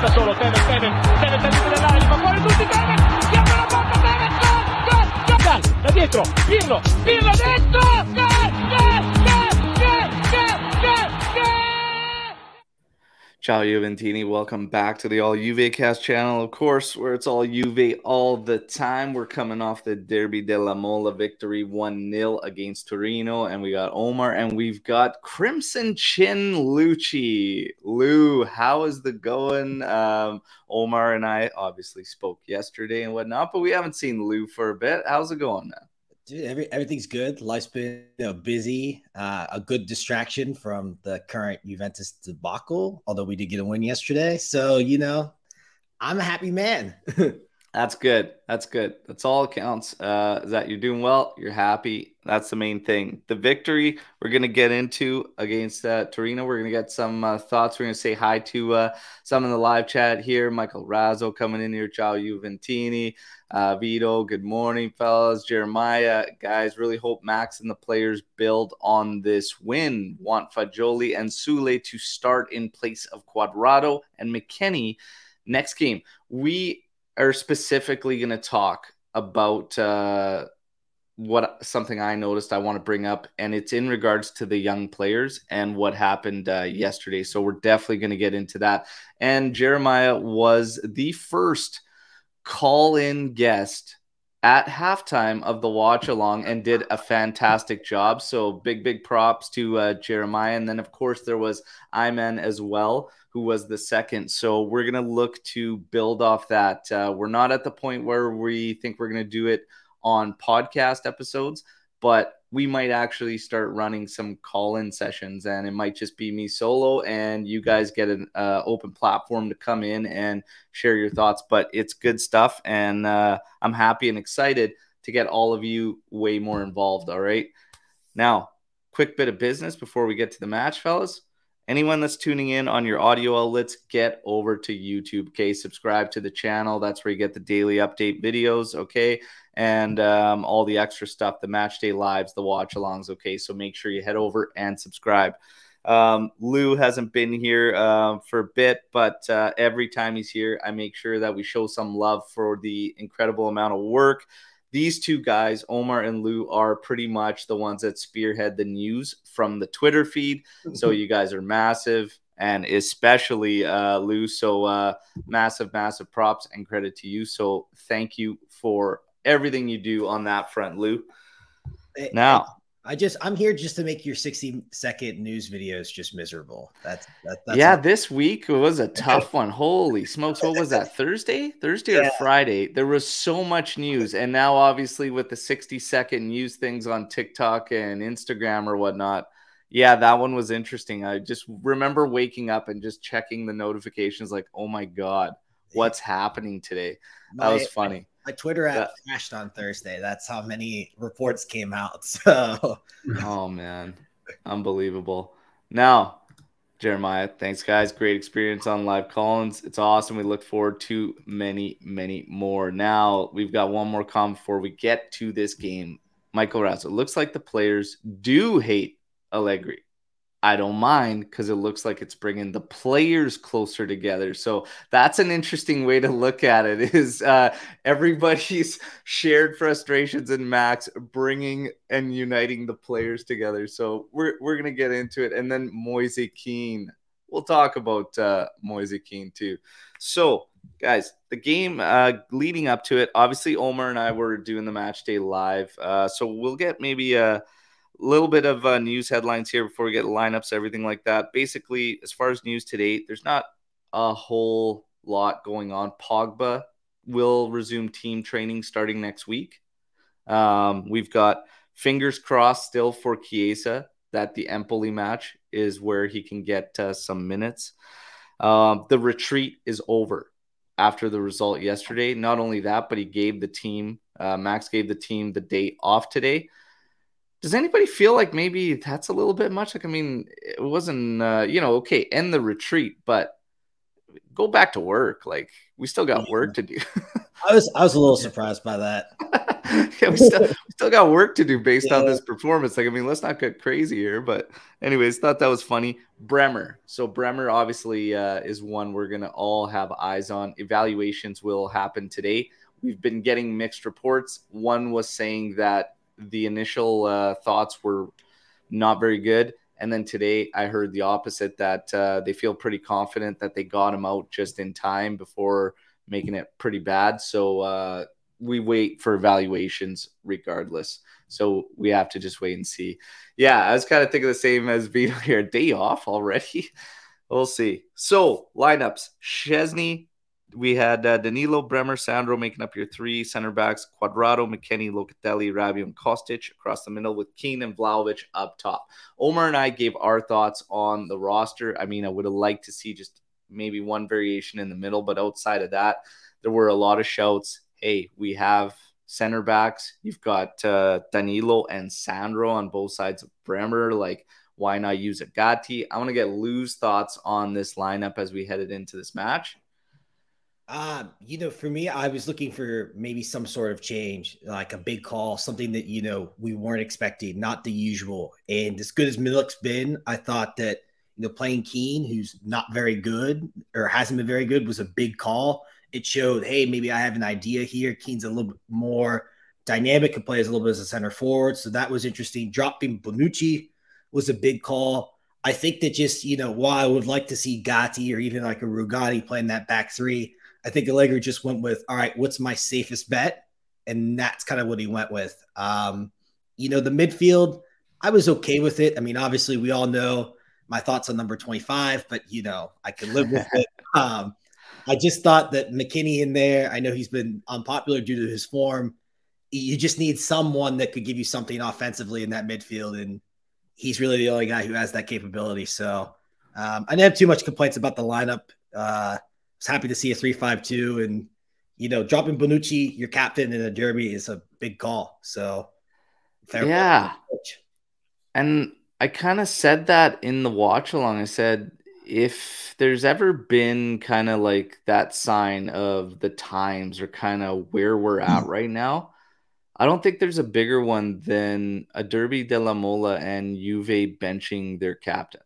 sta solo Tevez, Tevez, Tevez al limite dell'area, fa fuori tutti Tevez, apre la porta Tevez, gol, gol, gol, da dietro, Pirlo, Pirlo dentro, gol, Ciao Juventini, welcome back to the All Juve Cast channel, of course, where it's all Juve all the time. We're coming off the Derby della Mole victory 1 0 against Torino, and we got Omar and we've got Crimson Chin Lucci. Lou, how is the going? Um, Omar and I obviously spoke yesterday and whatnot, but we haven't seen Lou for a bit. How's it going, man? Dude, every, everything's good. Life's been you know, busy. Uh, a good distraction from the current Juventus debacle, although we did get a win yesterday. So, you know, I'm a happy man. That's good. That's good. That's all it counts. Uh, is that you're doing well, you're happy. That's the main thing. The victory we're gonna get into against uh, Torino. We're gonna get some uh, thoughts. We're gonna say hi to uh, some in the live chat here. Michael Razzo coming in here. Ciao Juventini. Uh, Vito. Good morning, fellas. Jeremiah, guys. Really hope Max and the players build on this win. Want Fagioli and Soulé to start in place of Cuadrado and McKennie next game. We are specifically going to talk about uh, what something I noticed I want to bring up, and it's in regards to the young players and what happened uh, yesterday. So we're definitely going to get into that. And Jeremiah was the first call in guest at halftime of the watch along and did a fantastic job. So big, big props to uh, Jeremiah. And then, of course, there was Iman as well, who was the second. So we're going to look to build off that. Uh, we're not at the point where we think we're going to do it on podcast episodes, but we might actually start running some call-in sessions and it might just be me solo and you guys get an uh, open platform to come in and share your thoughts but it's good stuff and uh, i'm happy and excited to get all of you way more involved all right? Now quick bit of business before we get to the match fellas anyone that's tuning in on your audio outlets get over to youtube okay subscribe to the channel that's where you get the daily update videos okay and um, all the extra stuff, the match day lives, the watch alongs. Okay, so make sure you head over and subscribe. Um, Lou hasn't been here uh, for a bit, but uh, every time he's here, I make sure that we show some love for the incredible amount of work. These two guys, Omar and Lou, are pretty much the ones that spearhead the news from the Twitter feed. So you guys are massive and especially uh, Lou. So uh, massive, massive props and credit to you. So thank you for everything you do on that front, Lou. Now, I just I'm here just to make your 60 second news videos just miserable. That's, that, that's yeah. This week was a tough one. Holy smokes! What was that? Thursday, Thursday yeah. or Friday? There was so much news, and now obviously with the 60 second news things on TikTok and Instagram or whatnot. Yeah, that one was interesting. I just remember waking up and just checking the notifications, like, oh my god, what's happening today? That was funny my Twitter app that, crashed on Thursday. That's how many reports came out. So, oh man, unbelievable. Now, Jeremiah, thanks guys. Great experience on live Collins. It's awesome. We look forward to many, many more. Now we've got one more comment before we get to this game. Michael Razzo. It looks like the players do hate Allegri. I don't mind because it looks like it's bringing the players closer together. So that's an interesting way to look at it. Is uh, everybody's shared frustrations and Max bringing and uniting the players together. So we're we're gonna get into it, and then Moise Kean. We'll talk about uh, Moise Kean too. So guys, the game uh, leading up to it, obviously Omar and I were doing the match day live. Uh, so we'll get maybe a little bit of uh, news headlines here before we get lineups, everything like that. Basically, as far as news today, there's not a whole lot going on. Pogba will resume team training starting next week. Um, we've got fingers crossed still for Chiesa that the Empoli match is where he can get uh, some minutes. Um, the retreat is over after the result yesterday. Not only that, but he gave the team, uh, Max gave the team the day off today does anybody feel like maybe that's a little bit much? Like, I mean, it wasn't, uh, you know, okay, end the retreat, but go back to work. Like, we still got work to do. I was, I was a little surprised by that. yeah, we still, we still got work to do based yeah. on this performance. Like, I mean, let's not get crazy here. But, anyways, thought that was funny. Bremer. So, Bremer obviously uh, is one we're going to all have eyes on. Evaluations will happen today. We've been getting mixed reports. One was saying that the initial uh, thoughts were not very good. And then today I heard the opposite that uh, they feel pretty confident that they got him out just in time before making it pretty bad. So uh, we wait for evaluations regardless. So we have to just wait and see. Yeah, I was kind of thinking the same as Vito here. Day off already. we'll see. So lineups: Szczesny, we had uh, Danilo, Bremer, Sandro making up your three center backs. Cuadrado, McKennie, Locatelli, Rabiot, and Kostic across the middle with Kean and Vlahovic up top. Omar and I gave our thoughts on the roster. I mean, I would have liked to see just maybe one variation in the middle, but outside of that, there were a lot of shouts. Hey, we have center backs. You've got uh, Danilo and Sandro on both sides of Bremer. Like, why not use a Gatti? I want to get Lou's thoughts on this lineup as we headed into this match. Uh, you know, for me, I was looking for maybe some sort of change, like a big call, something that, you know, we weren't expecting, not the usual. And as good as Milik's been, I thought that, you know, playing Kean, who's not very good or hasn't been very good, was a big call. It showed, hey, maybe I have an idea here. Kean's a little bit more dynamic and plays a little bit as a center forward. So that was interesting. Dropping Bonucci was a big call. I think that just, you know, while I would like to see Gatti or even like a Rugani playing that back three, I think Allegri just went with, all right, what's my safest bet? And that's kind of what he went with. Um, you know, the midfield, I was okay with it. I mean, obviously, we all know my thoughts on number 25, but, you know, I can live with it. Um, I just thought that McKennie in there, I know he's been unpopular due to his form. You just need someone that could give you something offensively in that midfield. And he's really the only guy who has that capability. So um, I didn't have too much complaints about the lineup. Uh, was happy to see a three-five-two, and you know, dropping Bonucci, your captain in a derby, is a big call. So, yeah, and I kind of said that in the watch along. I said if there's ever been kind of like that sign of the times or kind of where we're hmm. at right now, I don't think there's a bigger one than a Derby della Mole and Juve benching their captain.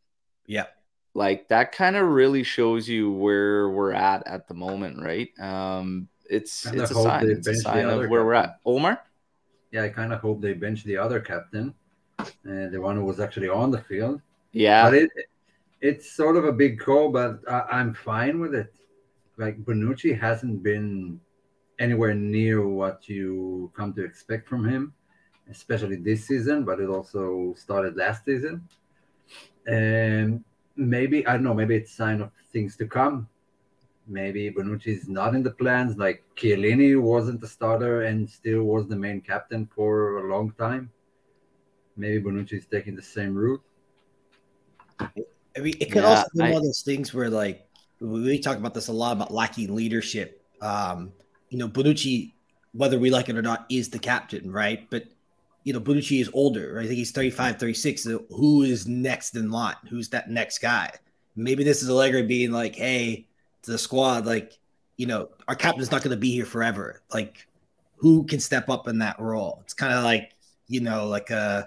Yeah like that kind of really shows you where we're at at the moment, right? Um, it's it's a sign. It's a sign of where captain. we're at. Omar. Yeah, I kind of hope they bench the other captain, uh, the one who was actually on the field. Yeah, but it it's sort of a big call, but I, I'm fine with it. Like Bonucci hasn't been anywhere near what you come to expect from him, especially this season. But it also started last season, and maybe I don't know. Maybe it's a sign of things to come. Maybe Bonucci is not in the plans. Like Chiellini wasn't the starter and still was the main captain for a long time. Maybe Bonucci is taking the same route. I mean, it could yeah, also be I, one of those things where, like, we talk about this a lot about lacking leadership. Um, you know, Bonucci, whether we like it or not, is the captain, right? But you know, Bonucci is older. Right? I think he's 35, 36. So who is next in line? Who's that next guy? Maybe this is Allegri being like, hey, to the squad, like, you know, our captain's not going to be here forever. Like, who can step up in that role? It's kind of like, you know, like uh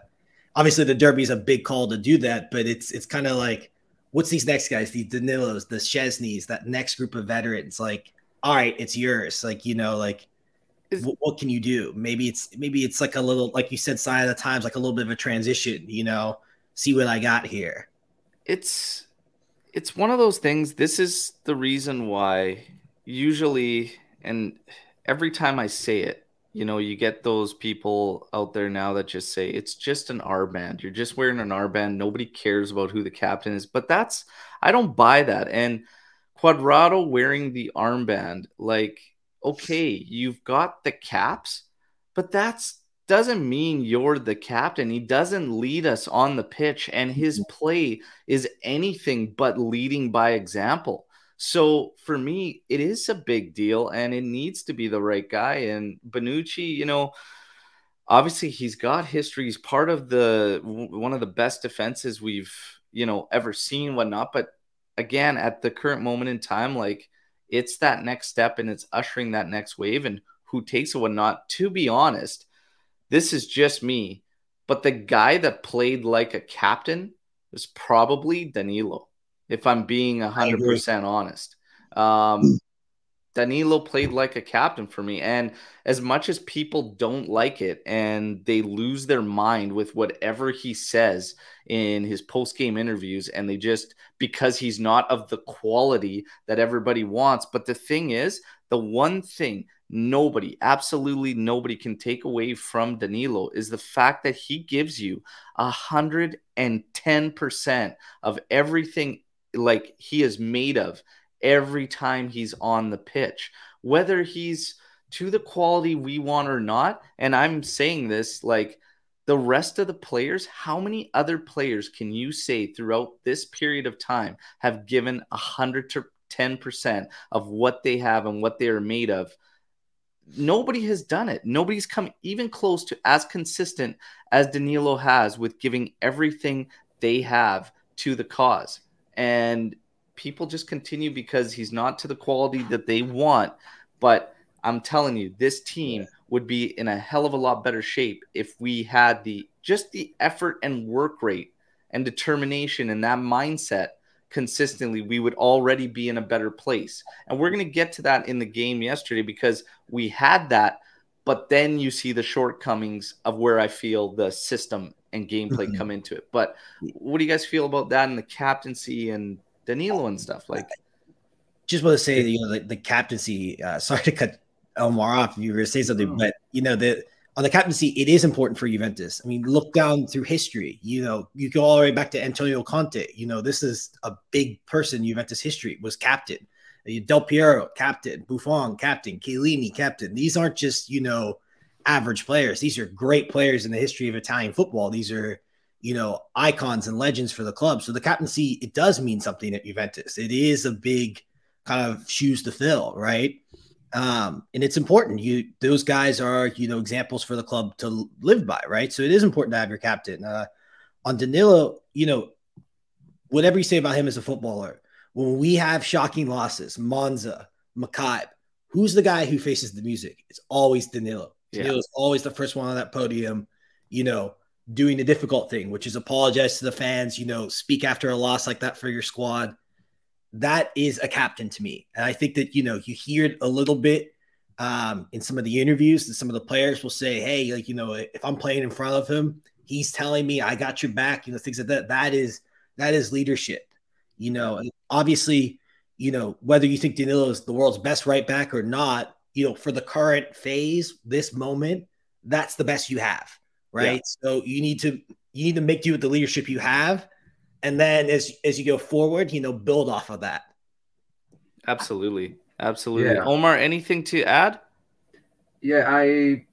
obviously the derby's a big call to do that, but it's it's kind of like what's these next guys, these Danilos, the Szczesnys, that next group of veterans, like, all right, it's yours. Like, you know, like what, what, can you do? Maybe it's maybe it's like a little like you said, sign of the times, like a little bit of a transition. You know, see what I got here. It's it's one of those things. This is the reason why usually and every time I say it, you know, you get those people out there now that just say it's just an armband. You're just wearing an armband. Nobody cares about who the captain is. But that's I don't buy that. And Cuadrado wearing the armband, like okay, you've got the caps, but that's doesn't mean you're the captain. He doesn't lead us on the pitch, and his mm-hmm. play is anything but leading by example. So for me, it is a big deal, and it needs to be the right guy. And Bonucci, you know, obviously he's got history. He's part of the one of the best defenses we've you know ever seen, whatnot. But again, at the current moment in time, like it's that next step and it's ushering that next wave. And who takes it, whatnot. To be honest, this is just me, but the guy that played like a captain was probably Danilo, if I'm being 100% honest. Um, Danilo played like a captain for me. And as much as people don't like it and they lose their mind with whatever he says in his post game interviews, and they just because he's not of the quality that everybody wants. But the thing is, the one thing nobody, absolutely nobody can take away from Danilo is the fact that he gives you a hundred and ten percent of everything like he is made of every time he's on the pitch, whether he's to the quality we want or not. And I'm saying this like the rest of the players, how many other players can you say throughout this period of time have given a hundred to ten percent of what they have and what they are made of? Nobody has done it. Nobody's come even close to as consistent as Danilo has with giving everything they have to the cause. And people just continue because he's not to the quality that they want. But I'm telling you, this team would be in a hell of a lot better shape if we had the just the effort and work rate and determination and that mindset consistently, we would already be in a better place. And we're going to get to that in the game yesterday because we had that, but then you see the shortcomings of where I feel the system and gameplay mm-hmm. come into it. But what do you guys feel about that and the captaincy and Danilo and stuff. Like, just want to say, you know, the, the captaincy. Uh, sorry to cut Omar off if you were to say something, oh. but you know, the on the captaincy, it is important for Juventus. I mean, look down through history. You know, you go all the way back to Antonio Conte. You know, this is a big person. Juventus history was captain. Del Piero, captain. Buffon, captain. Chiellini, captain. These aren't just you know average players. These are great players in the history of Italian football. These are you know, icons and legends for the club. So the captaincy, it does mean something at Juventus. It is a big kind of shoes to fill, right? Um, and it's important. You those guys are, you know, examples for the club to live by, right? So it is important to have your captain. Uh, on Danilo, you know, whatever you say about him as a footballer, when we have shocking losses, Monza, Maccabi, who's the guy who faces the music? It's always Danilo. Yeah. Danilo's always the first one on that podium. You know, doing the difficult thing, which is apologize to the fans, you know, speak after a loss like that for your squad. That is a captain to me. And I think that, you know, you hear it a little bit um, in some of the interviews that some of the players will say, Hey, like, you know, if I'm playing in front of him, he's telling me I got your back, you know, things like that. That is, that is leadership, you know, and obviously, you know, whether you think Danilo is the world's best right back or not, you know, for the current phase, this moment, that's the best you have right? Yeah. So you need to you need to make do with the leadership you have, and then as as you go forward, you know, build off of that. Absolutely, absolutely. Yeah. Omar, anything to add? Yeah, I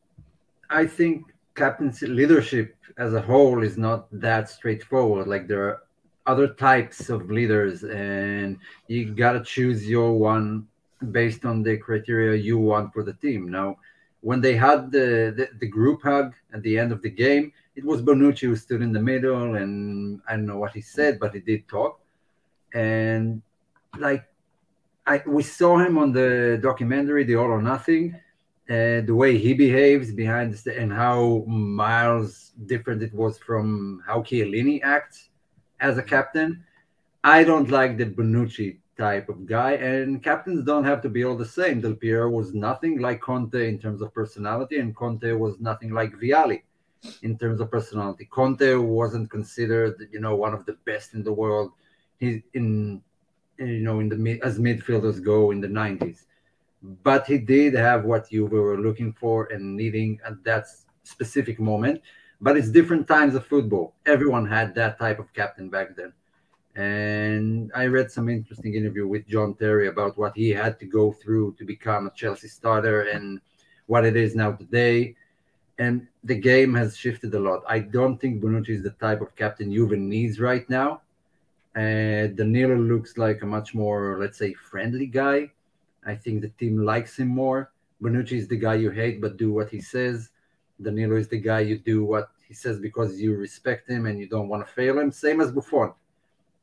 I think captaincy leadership as a whole is not that straightforward. Like there are other types of leaders, and you gotta choose your one based on the criteria you want for the team. Now, when they had the, the, the, group hug at the end of the game, it was Bonucci who stood in the middle, and I don't know what he said, but he did talk. And like, I we saw him on the documentary, The All or Nothing, uh, the way he behaves behind the and how miles different it was from how Chiellini acts as a captain. I don't like the Bonucci type of guy. And captains don't have to be all the same. Del Piero was nothing like Conte in terms of personality, and Conte was nothing like Vialli in terms of personality. Conte wasn't considered, you know, one of the best in the world. He's in, you know, in the as midfielders go in the '90s, but he did have what you were looking for and needing at that specific moment. But it's different times of football. Everyone had that type of captain back then. And I read some interesting interview with John Terry about what he had to go through to become a Chelsea starter and what it is now today. And the game has shifted a lot. I don't think Bonucci is the type of captain Juve needs right now. Uh, Danilo looks like a much more, let's say, friendly guy. I think the team likes him more. Bonucci is the guy you hate but do what he says. Danilo is the guy you do what he says because you respect him and you don't want to fail him. Same as Buffon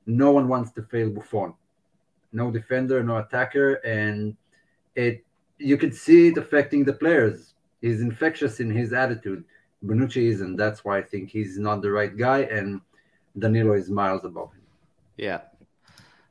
no one wants to fail Buffon. No defender, no attacker, and it you could see it affecting the players. He's infectious in his attitude. Bonucci isn't. That's why I think he's not the right guy, and Danilo is miles above him. Yeah.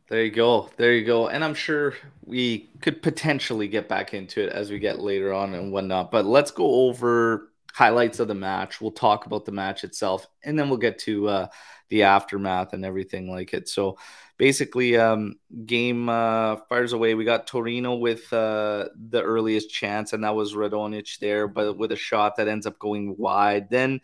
There you go. There you go. And I'm sure we could potentially get back into it as we get later on and whatnot. But let's go over highlights of the match. We'll talk about the match itself, and then we'll get to uh, the aftermath and everything like it. So basically, um, game uh, fires away. We got Torino with uh, the earliest chance, and that was Radonjic there, but with a shot that ends up going wide. Then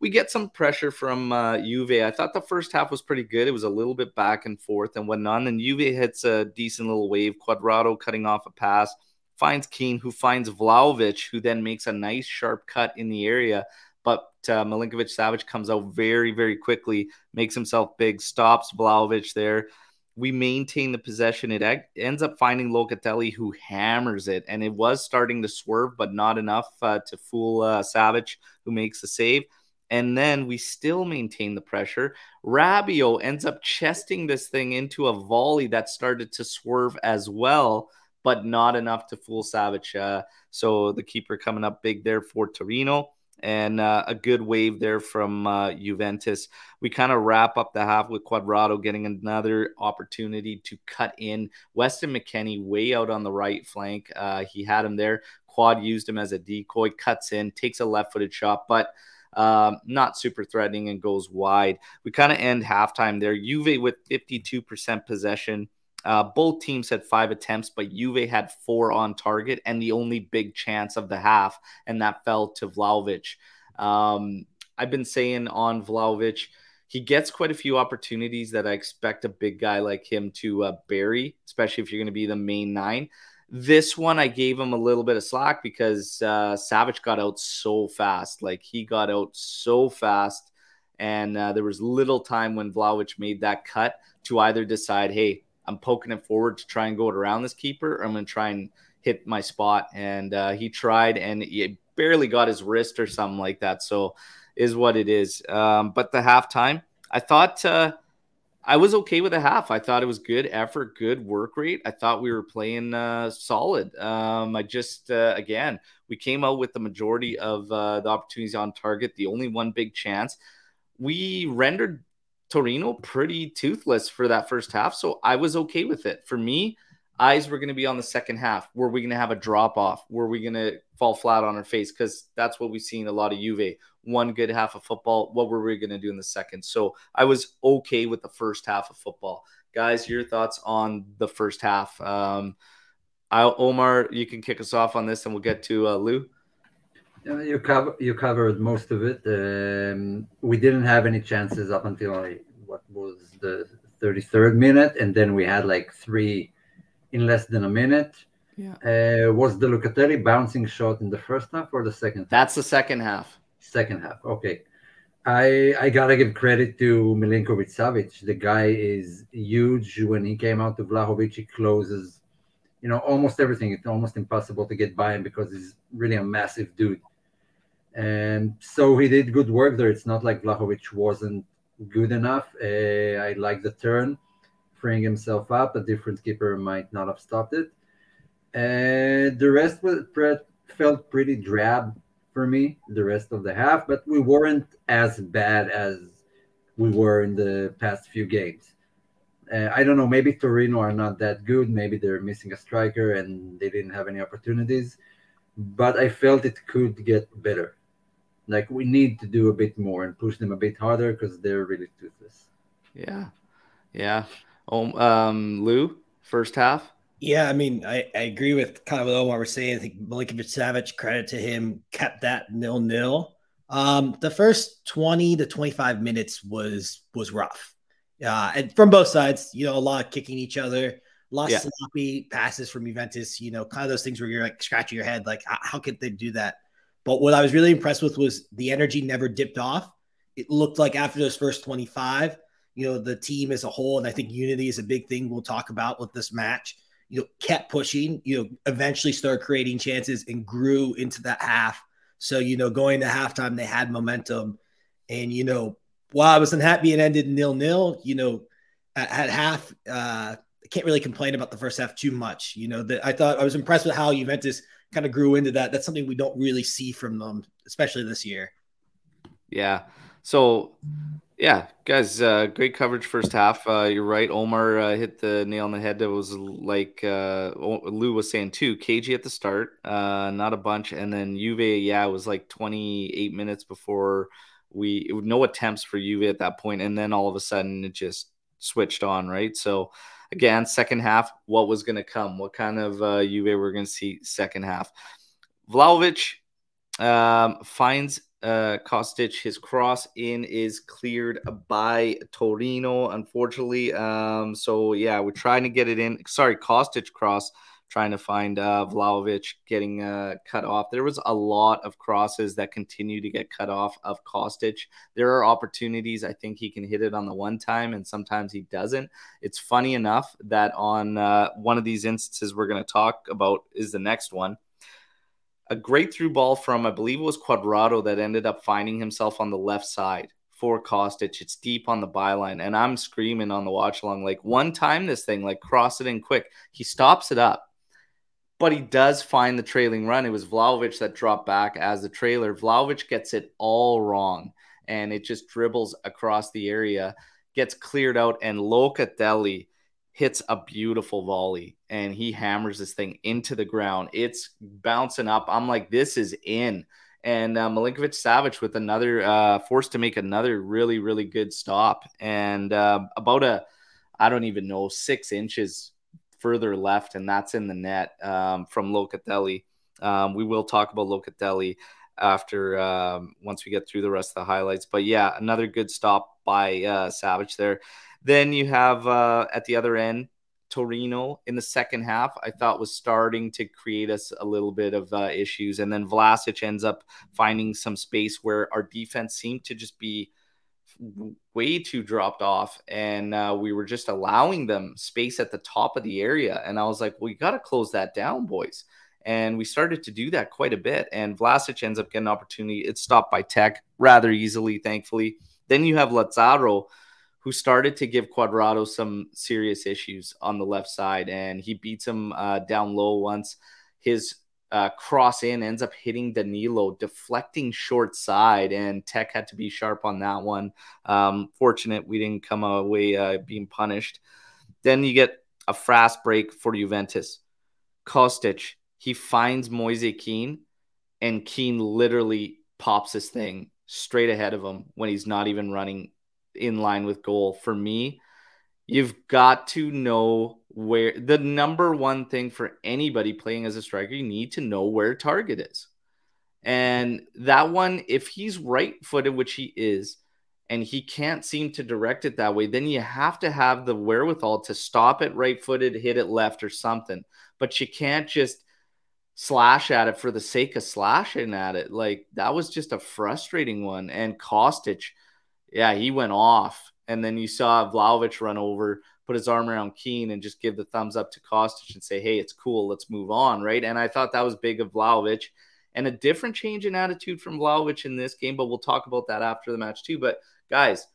we get some pressure from uh, Juve. I thought the first half was pretty good. It was a little bit back and forth and whatnot. And Juve hits a decent little wave. Cuadrado cutting off a pass finds Kean, who finds Vlahovic, who then makes a nice sharp cut in the area. But uh, Milinkovic Savic comes out very, very quickly, makes himself big, stops Vlahovic there. We maintain the possession. It ag- ends up finding Locatelli, who hammers it, and it was starting to swerve, but not enough uh, to fool uh, Savic, who makes the save. And then we still maintain the pressure. Rabiot ends up chesting this thing into a volley that started to swerve as well but not enough to fool Savic. Uh, so the keeper coming up big there for Torino. And uh, a good wave there from uh, Juventus. We kind of wrap up the half with Cuadrado getting another opportunity to cut in. Weston McKennie way out on the right flank. Uh, he had him there. Quad used him as a decoy, cuts in, takes a left footed shot, but um, not super threatening and goes wide. We kind of end halftime there. Juve with 52% possession. Uh, both teams had five attempts, but Juve had four on target and the only big chance of the half, and that fell to Vlahovic. Um, I've been saying on Vlahovic, he gets quite a few opportunities that I expect a big guy like him to uh, bury, especially if you're going to be the main nine. This one, I gave him a little bit of slack because uh, Savic got out so fast. Like he got out so fast. And uh, there was little time when Vlahovic made that cut to either decide, hey, I'm poking it forward to try and go it around this keeper. I'm going to try and hit my spot. And uh, he tried and he barely got his wrist or something like that. So is what it is. Um, but the halftime, I thought uh, I was okay with the half. I thought it was good effort, good work rate. I thought we were playing uh, solid. Um, I just, uh, again, we came out with the majority of uh, the opportunities on target, the only one big chance. We rendered Torino pretty toothless for that first half. So I was okay with it. For me, eyes were going to be on the second half. Were we going to have a drop off? Were we going to fall flat on our face? Because that's what we've seen a lot of Juve. One good half of football. What were we going to do in the second? So I was okay with the first half of football. Guys, your thoughts on the first half? Um, I'll, Omar, you can kick us off on this and we'll get to uh, Lou. Yeah, you cover you covered most of it. Um, we didn't have any chances up until like, what was the 33rd minute, and then we had like three in less than a minute. Yeah. Uh, was the Locatelli bouncing shot in the first half or the second? Half? That's the second half. Second half. Okay. I I gotta give credit to Milinkovic Savic. The guy is huge. When he came out to Vlahovic, he closes, you know, almost everything. It's almost impossible to get by him because he's really a massive dude. And so he did good work there. It's not like Vlahovic wasn't good enough. Uh, I like the turn, freeing himself up. A different keeper might not have stopped it. And the rest was, felt pretty drab for me, the rest of the half, but we weren't as bad as we were in the past few games. Uh, I don't know, maybe Torino are not that good. Maybe they're missing a striker and they didn't have any opportunities. But I felt it could get better. Like we need to do a bit more and push them a bit harder because they're really toothless. Yeah, yeah. Um, um, Lou, first half. Yeah, I mean, I, I agree with kind of what Omar was saying. I think Milinkovic Savic, credit to him, kept that nil nil. Um, the first 20 to 25 minutes was was rough. Uh, and from both sides, you know, a lot of kicking each other, a lot of yeah. sloppy passes from Juventus, you know, kind of those things where you're like scratching your head, like, how, how could they do that? But what I was really impressed with was the energy never dipped off. It looked like after those first 25, you know, the team as a whole, and I think unity is a big thing we'll talk about with this match, you know, kept pushing, you know, eventually started creating chances and grew into that half. So, you know, going to halftime, they had momentum. And, you know, while I wasn't happy it ended nil nil, you know, at, at half, uh, can't really complain about the first half too much. You know, that I thought I was impressed with how Juventus kind of grew into that. That's something we don't really see from them, especially this year. Yeah. So, yeah, guys, uh, great coverage first half. Uh, you're right. Omar uh, hit the nail on the head. It was like uh, Lou was saying too. KG at the start, uh, not a bunch, and then Juve. Yeah, it was like 28 minutes before we no attempts for Juve at that point, and then all of a sudden it just switched on. Right. So again, second half, what was going to come? What kind of uh, Juve we're going to see second half? Vlahovic um, finds uh, Kostic. His cross in is cleared by Torino, unfortunately. Um, so yeah, we're trying to get it in. Sorry, Kostic cross trying to find uh, Vlahovic getting uh, cut off. There was a lot of crosses that continue to get cut off of Kostic. There are opportunities. I think he can hit it on the one time, and sometimes he doesn't. It's funny enough that on uh, one of these instances we're going to talk about is the next one. A great through ball from, I believe it was Cuadrado that ended up finding himself on the left side for Kostic. It's deep on the byline, and I'm screaming on the watch along, like, one time this thing, like, cross it in quick. He stops it up but he does find the trailing run. It was Vlahovic that dropped back as the trailer. Vlahovic gets it all wrong, and it just dribbles across the area, gets cleared out, and Locatelli hits a beautiful volley, and he hammers this thing into the ground. It's bouncing up. I'm like, this is in. And uh, Milinkovic Savic with another, uh, forced to make another really, really good stop. And uh, about a, I don't even know, six inches further left, and that's in the net um, from Locatelli. Um, we will talk about Locatelli after um, once we get through the rest of the highlights. But yeah, another good stop by uh, Savic there. Then you have uh, at the other end Torino in the second half. I thought was starting to create us a little bit of uh, issues, and then Vlasic ends up finding some space where our defense seemed to just be way too dropped off and uh, we were just allowing them space at the top of the area and i was like well you got to close that down boys. And we started to do that quite a bit and vlasic ends up getting an opportunity. It's stopped by Tek rather easily thankfully. Then you have lazaro who started to give Cuadrado some serious issues on the left side and he beats him uh, down low once. His uh, cross in ends up hitting Danilo, deflecting short side, and Tek had to be sharp on that one. Um, fortunate we didn't come away uh, being punished. Then you get a fast break for Juventus. Kostic, he finds Moise Kean, and Kean literally pops this thing straight ahead of him when he's not even running in line with goal. For me, you've got to know where the number one thing for anybody playing as a striker, you need to know where target is. And that one, if he's right footed, which he is, and he can't seem to direct it that way, then you have to have the wherewithal to stop it right footed, hit it left or something. But you can't just slash at it for the sake of slashing at it. Like that was just a frustrating one. And Kostic, yeah, he went off. And then you saw Vlahovic run over put his arm around Kean and just give the thumbs up to Kostic and say, hey, it's cool, let's move on, right? And I thought that was big of Vlahovic and a different change in attitude from Vlahovic in this game, but we'll talk about that after the match too. But guys,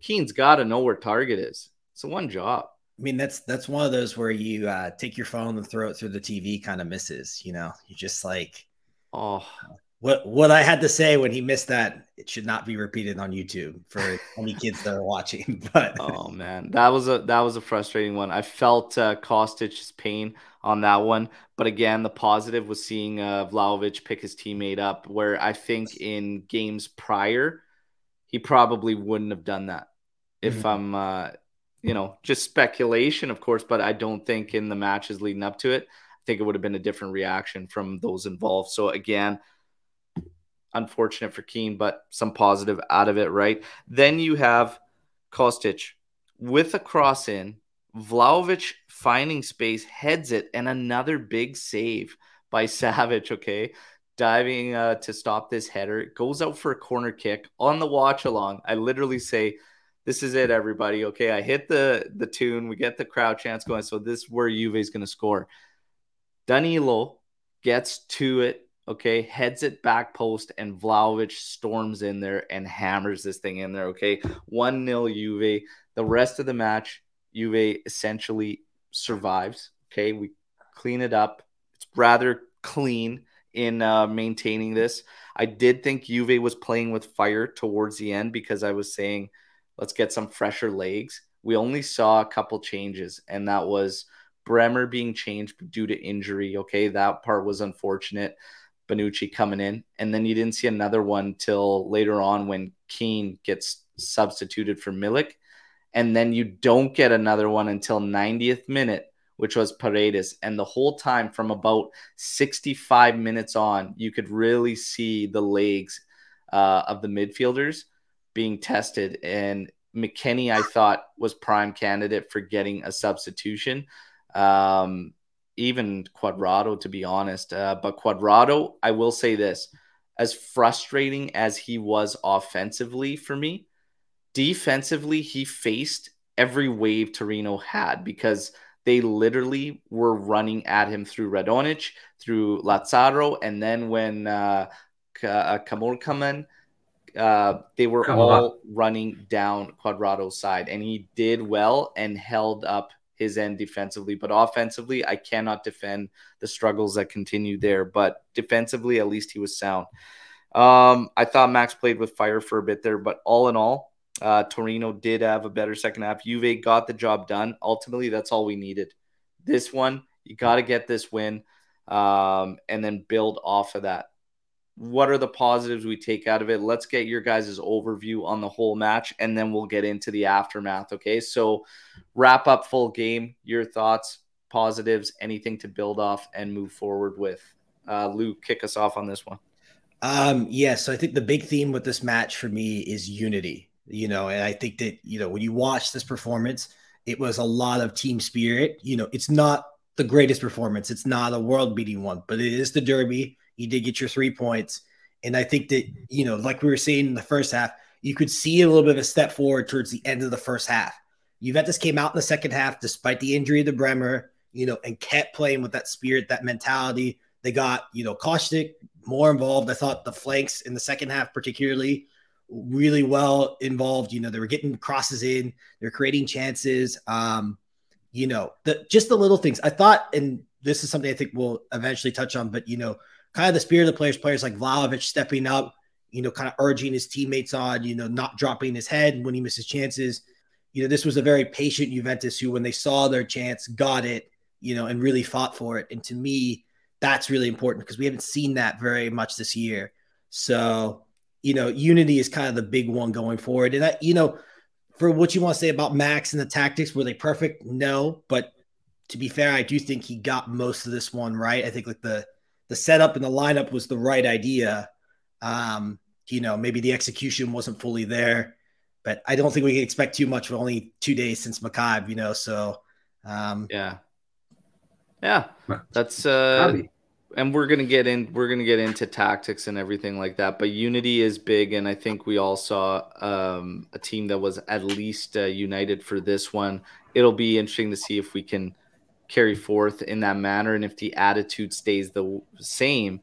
Kean's got to know where target is. It's a one job. I mean, that's that's one of those where you uh, take your phone and throw it through the TV, kind of misses. You know, you just like, oh, what what I had to say when he missed that it should not be repeated on YouTube for any kids that are watching. But oh man, that was a that was a frustrating one. I felt uh, Kostic's pain on that one, but again, the positive was seeing uh, Vlahovic pick his teammate up. Where I think in games prior, he probably wouldn't have done that. If mm-hmm. I'm, uh, you know, just speculation, of course, but I don't think in the matches leading up to it, I think it would have been a different reaction from those involved. So again unfortunate for Kean, but some positive out of it, right? Then you have Kostic with a cross in, Vlahovic finding space, heads it, and another big save by Savage, okay? Diving uh, to stop this header. it goes out for a corner kick on the watch along. I literally say, this is it, everybody. Okay, I hit the the tune. We get the crowd chance going. So this is where Juve is going to score. Danilo gets to it okay, heads it back post, and Vlahovic storms in there and hammers this thing in there, okay? 1 0 Juve. The rest of the match, Juve essentially survives. Okay, we clean it up. It's rather clean in uh, maintaining this. I did think Juve was playing with fire towards the end because I was saying, let's get some fresher legs. We only saw a couple changes, and that was Bremer being changed due to injury. Okay, that part was unfortunate. Bonucci coming in, and then you didn't see another one till later on when Kean gets substituted for Milik, and then you don't get another one until 90th minute, which was Paredes. And the whole time from about 65 minutes on, you could really see the legs uh, of the midfielders being tested. And McKennie, I thought, was prime candidate for getting a substitution. Um, even Cuadrado, to be honest. Uh, but Cuadrado, I will say this as frustrating as he was offensively for me, defensively, he faced every wave Torino had because they literally were running at him through Radonjic, through Lazaro, and then when uh, Kamurkaman, uh, uh, they were Come all on. running down Cuadrado's side, and he did well and held up his end defensively. But offensively, I cannot defend the struggles that continue there. But defensively, at least he was sound. Um, I thought Max played with fire for a bit there, but all in all, uh, Torino did have a better second half. Juve got the job done. Ultimately, that's all we needed. This one, you got to get this win um, and then build off of that what are the positives we take out of it? Let's get your guys' overview on the whole match, and then we'll get into the aftermath. Okay, so wrap up full game. Your thoughts, positives, anything to build off and move forward with. Uh, Luke, kick us off on this one. Um, yes, yeah, so I think the big theme with this match for me is unity. You know, and I think that you know when you watch this performance, it was a lot of team spirit. You know, it's not the greatest performance. It's not a world beating one, but it is the derby you did get your three points. And I think that, you know, like we were saying in the first half, you could see a little bit of a step forward towards the end of the first half. Juventus came out in the second half despite the injury of the Bremer, you know, and kept playing with that spirit, that mentality. They got, you know, Kostic more involved. I thought the flanks in the second half, particularly, really well involved. You know, they were getting crosses in, they're creating chances. Um, you know, the just the little things. I thought, and this is something I think we'll eventually touch on, but you know, kind of the spirit of the players, players like Vlahovic stepping up, you know, kind of urging his teammates on, you know, not dropping his head when he misses chances. You know, this was a very patient Juventus who, when they saw their chance, got it, you know, and really fought for it. And to me, that's really important because we haven't seen that very much this year. So, you know, unity is kind of the big one going forward. And that, you know, for what you want to say about Max and the tactics, were they perfect? No. But to be fair, I do think he got most of this one right. I think like the the setup and the lineup was the right idea. Um, you know, maybe the execution wasn't fully there, but I don't think we can expect too much with only two days since Maccabi, you know. So um yeah. Yeah. That's uh and we're gonna get in we're gonna get into tactics and everything like that. But unity is big, and I think we all saw um, a team that was at least uh, united for this one. It'll be interesting to see if we can carry forth in that manner and if the attitude stays the same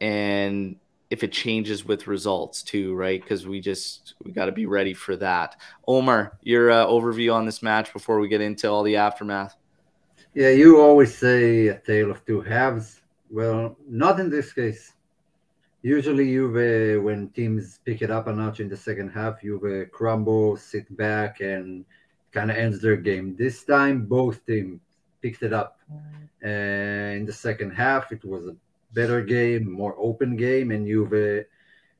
and if it changes with results too right? Because we just we got to be ready for that. Omar your uh, overview on this match before we get into all the aftermath? Yeah you always say a tale of two halves. Well not in this case. Usually Juve, when teams pick it up a notch in the second half, Juve crumble, sit back, and kind of ends their game. This time, both teams picked it up. And in the second half, it was a better game, more open game, and Juve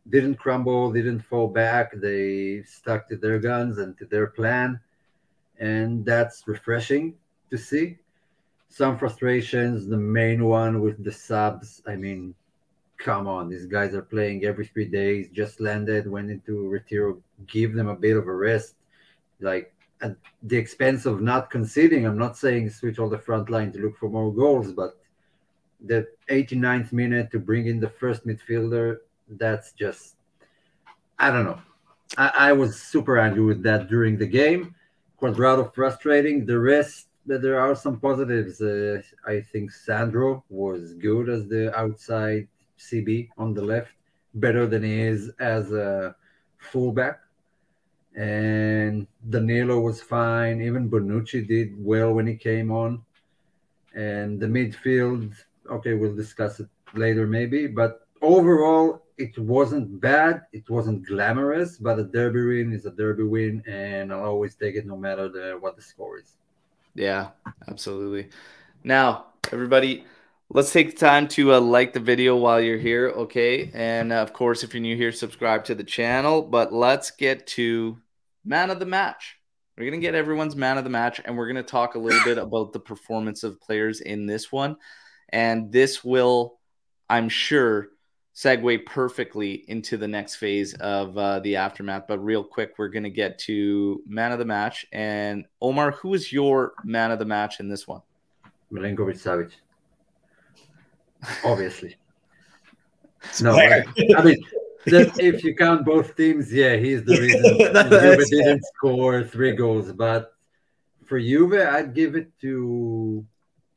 didn't crumble, didn't fall back. They stuck to their guns and to their plan, and that's refreshing to see. Some frustrations. The main one with the subs. I mean, come on, these guys are playing every three days. Just landed, went into retiro. Give them a bit of a rest. Like at the expense of not conceding. I'm not saying switch all the front line to look for more goals, but the 89th minute to bring in the first midfielder, that's just, I don't know. I, I was super angry with that during the game. Cuadrado frustrating. The rest, but there are some positives. Uh, I think Sandro was good as the outside CB on the left, better than he is as a fullback and Danilo was fine. Even Bonucci did well when he came on. And the midfield, okay, we'll discuss it later maybe, but overall, it wasn't bad. It wasn't glamorous, but a derby win is a derby win, and I'll always take it no matter the, what the score is. Yeah, absolutely. Now, everybody, let's take the time to uh, like the video while you're here, okay? And uh, of course, if you're new here, subscribe to the channel. But let's get to man of the match. We're going to get everyone's man of the match, and we're going to talk a little bit about the performance of players in this one. And this will, I'm sure, segue perfectly into the next phase of uh, the aftermath. But real quick, we're going to get to man of the match. And Omar, who is your man of the match in this one? Milinkovic Savic. Obviously. no, I, I mean, that if you count both teams, yeah, he's the reason Juve didn't score three goals. But for Juve, I'd give it to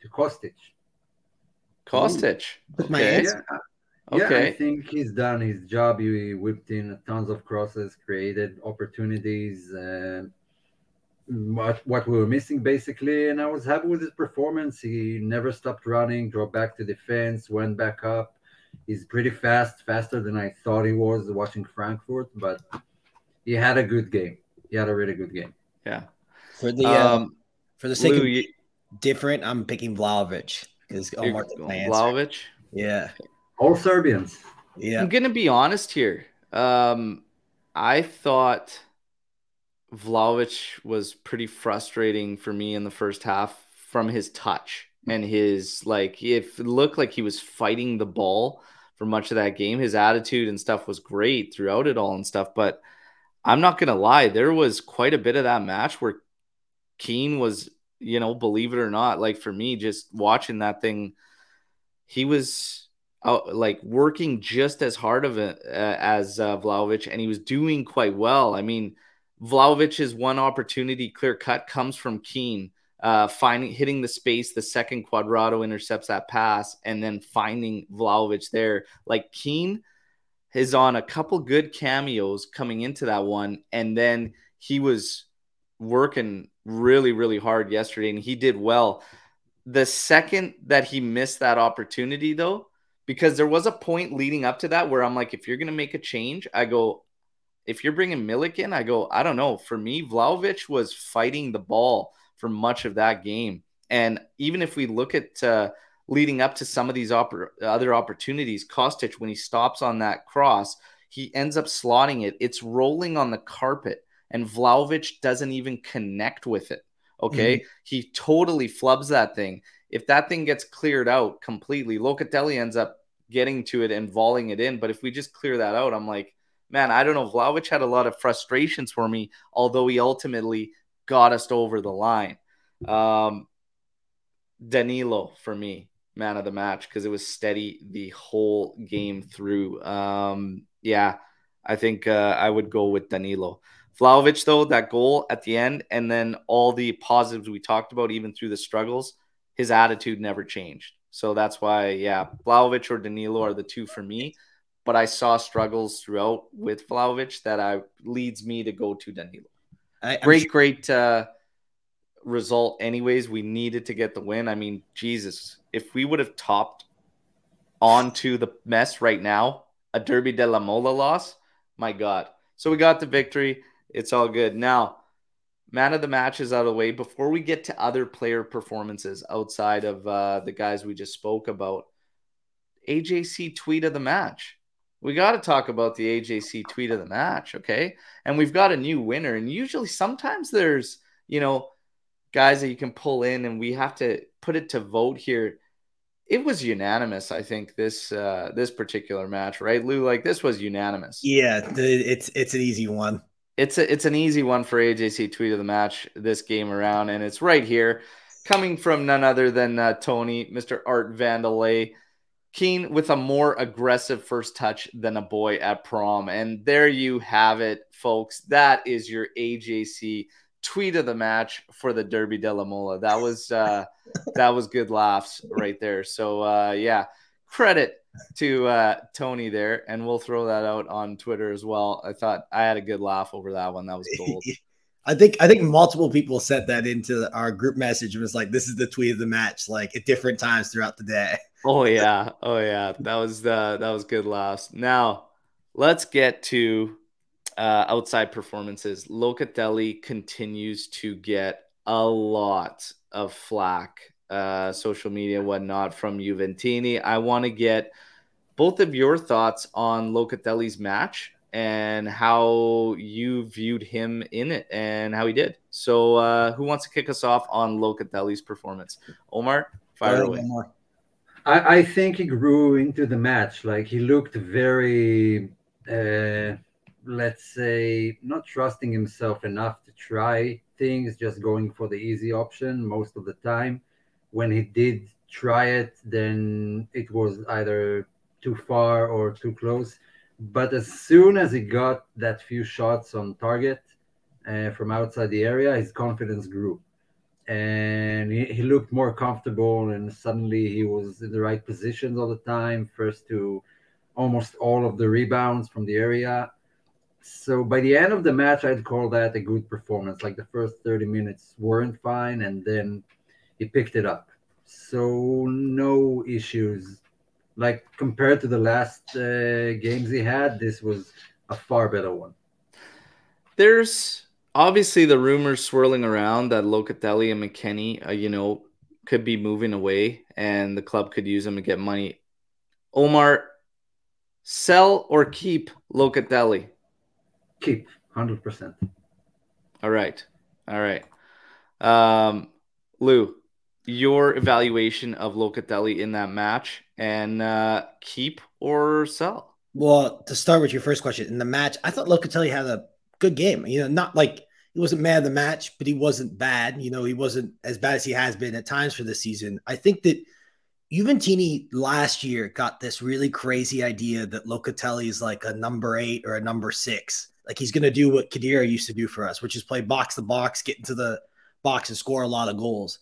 to Kostic. Kostic. Okay. Yeah, yeah, Okay. I think he's done his job. He whipped in tons of crosses, created opportunities, and what what we were missing basically. And I was happy with his performance. He never stopped running, drove back to defense, went back up. He's pretty fast, faster than I thought he was watching Frankfurt, but he had a good game. He had a really good game. Yeah. For the uh, Um, for the sake Lou, of you, different, I'm picking Vlahovic because you're Omar took my answer. Vlahovic. Yeah, All Serbians. yeah. I'm gonna be honest here. Um, I thought Vlahovic was pretty frustrating for me in the first half from his touch and his like. If it looked like he was fighting the ball for much of that game, his attitude and stuff was great throughout it all and stuff. But I'm not gonna lie, there was quite a bit of that match where Kean was, you know, believe it or not, like for me, just watching that thing, he was out, like working just as hard of it uh, as uh, Vlahovic, and he was doing quite well. I mean, Vlahovic's one opportunity clear cut comes from Kean, uh, finding hitting the space. The second Cuadrado intercepts that pass, and then finding Vlahovic there. Like Kean is on a couple good cameos coming into that one, and then he was working really, really hard yesterday, and he did well. The second that he missed that opportunity, though, because there was a point leading up to that where I'm like, if you're going to make a change, I go, if you're bringing Milik in, I go, I don't know. For me, Vlahovic was fighting the ball for much of that game. And even if we look at uh, leading up to some of these oppor- other opportunities, Kostic, when he stops on that cross, he ends up slotting it. It's rolling on the carpet, and Vlahovic doesn't even connect with it. Okay. He totally flubs that thing. If that thing gets cleared out completely, Locatelli ends up getting to it and volleying it in. But if we just clear that out, I'm like, man, I don't know. Vlahovic had a lot of frustrations for me, although he ultimately got us over the line. Um, Danilo for me, man of the match, because it was steady the whole game through. Um, yeah, I think uh, I would go with Danilo. Vlahovic, though, that goal at the end, and then all the positives we talked about, even through the struggles, his attitude never changed. So that's why, yeah, Vlahovic or Danilo are the two for me. But I saw struggles throughout with Vlahovic that I leads me to go to Danilo. I, Great, sure- great uh, result. Anyways, we needed to get the win. I mean, Jesus, if we would have topped onto the mess right now, a Derby della Mole loss, my God. So we got the victory. It's all good. Now, man of the match is out of the way. Before we get to other player performances outside of uh, the guys we just spoke about, AJC tweet of the match. We got to talk about the AJC tweet of the match, okay? And we've got a new winner. And usually, sometimes there's, you know, guys that you can pull in, and we have to put it to vote here. It was unanimous, I think this uh, this particular match, right, Lou? Like this was unanimous. yeah, it's it's an easy one. It's a, it's an easy one for AJC tweet of the match this game around, and it's right here, coming from none other than uh, Tony, Mr. Art Vandelay. Kean with a more aggressive first touch than a boy at prom. And there you have it, folks. That is your AJC tweet of the match for the Derby della Mole. That was uh that was good laughs right there. So uh yeah, credit to uh, Tony there, and we'll throw that out on Twitter as well. I thought I had a good laugh over that one. That was gold. I think I think multiple people sent that into our group message and was like, "This is the tweet of the match," like at different times throughout the day. Oh yeah, oh yeah, that was the that was good laughs. Now let's get to uh, outside performances. Locatelli continues to get a lot of flack, uh, social media, whatnot, from Juventini. I want to get both of your thoughts on Locatelli's match and how you viewed him in it and how he did. So, uh, who wants to kick us off on Locatelli's performance? Omar, fire away. Omar. I, I, think he grew into the match. Like he looked very, uh, let's say, not trusting himself enough to try things, just going for the easy option most of the time. When he did try it, then it was either too far or too close but as soon as he got that few shots on target uh, from outside the area, his confidence grew. And he, he looked more comfortable, and suddenly he was in the right positions all the time, first to almost all of the rebounds from the area. So by the end of the match, I'd call that a good performance. Like the first 30 minutes weren't fine, and then he picked it up. So no issues like compared to the last uh, games he had, this was a far better one. There's obviously the rumors swirling around that Locatelli and McKennie, uh, you know, could be moving away and the club could use them to get money. Omar, sell or keep Locatelli? Keep, 100%. All right. All right. Um, Lou, your evaluation of Locatelli in that match and uh, keep or sell? Well, to start with your first question, in the match, I thought Locatelli had a good game. You know, not like he wasn't mad of the match, but he wasn't bad. You know, he wasn't as bad as he has been at times for this season. I think that Juventini last year got this really crazy idea that Locatelli is like a number eight or a number six. Like he's going to do what Khedira used to do for us, which is play box to box, get into the box and score a lot of goals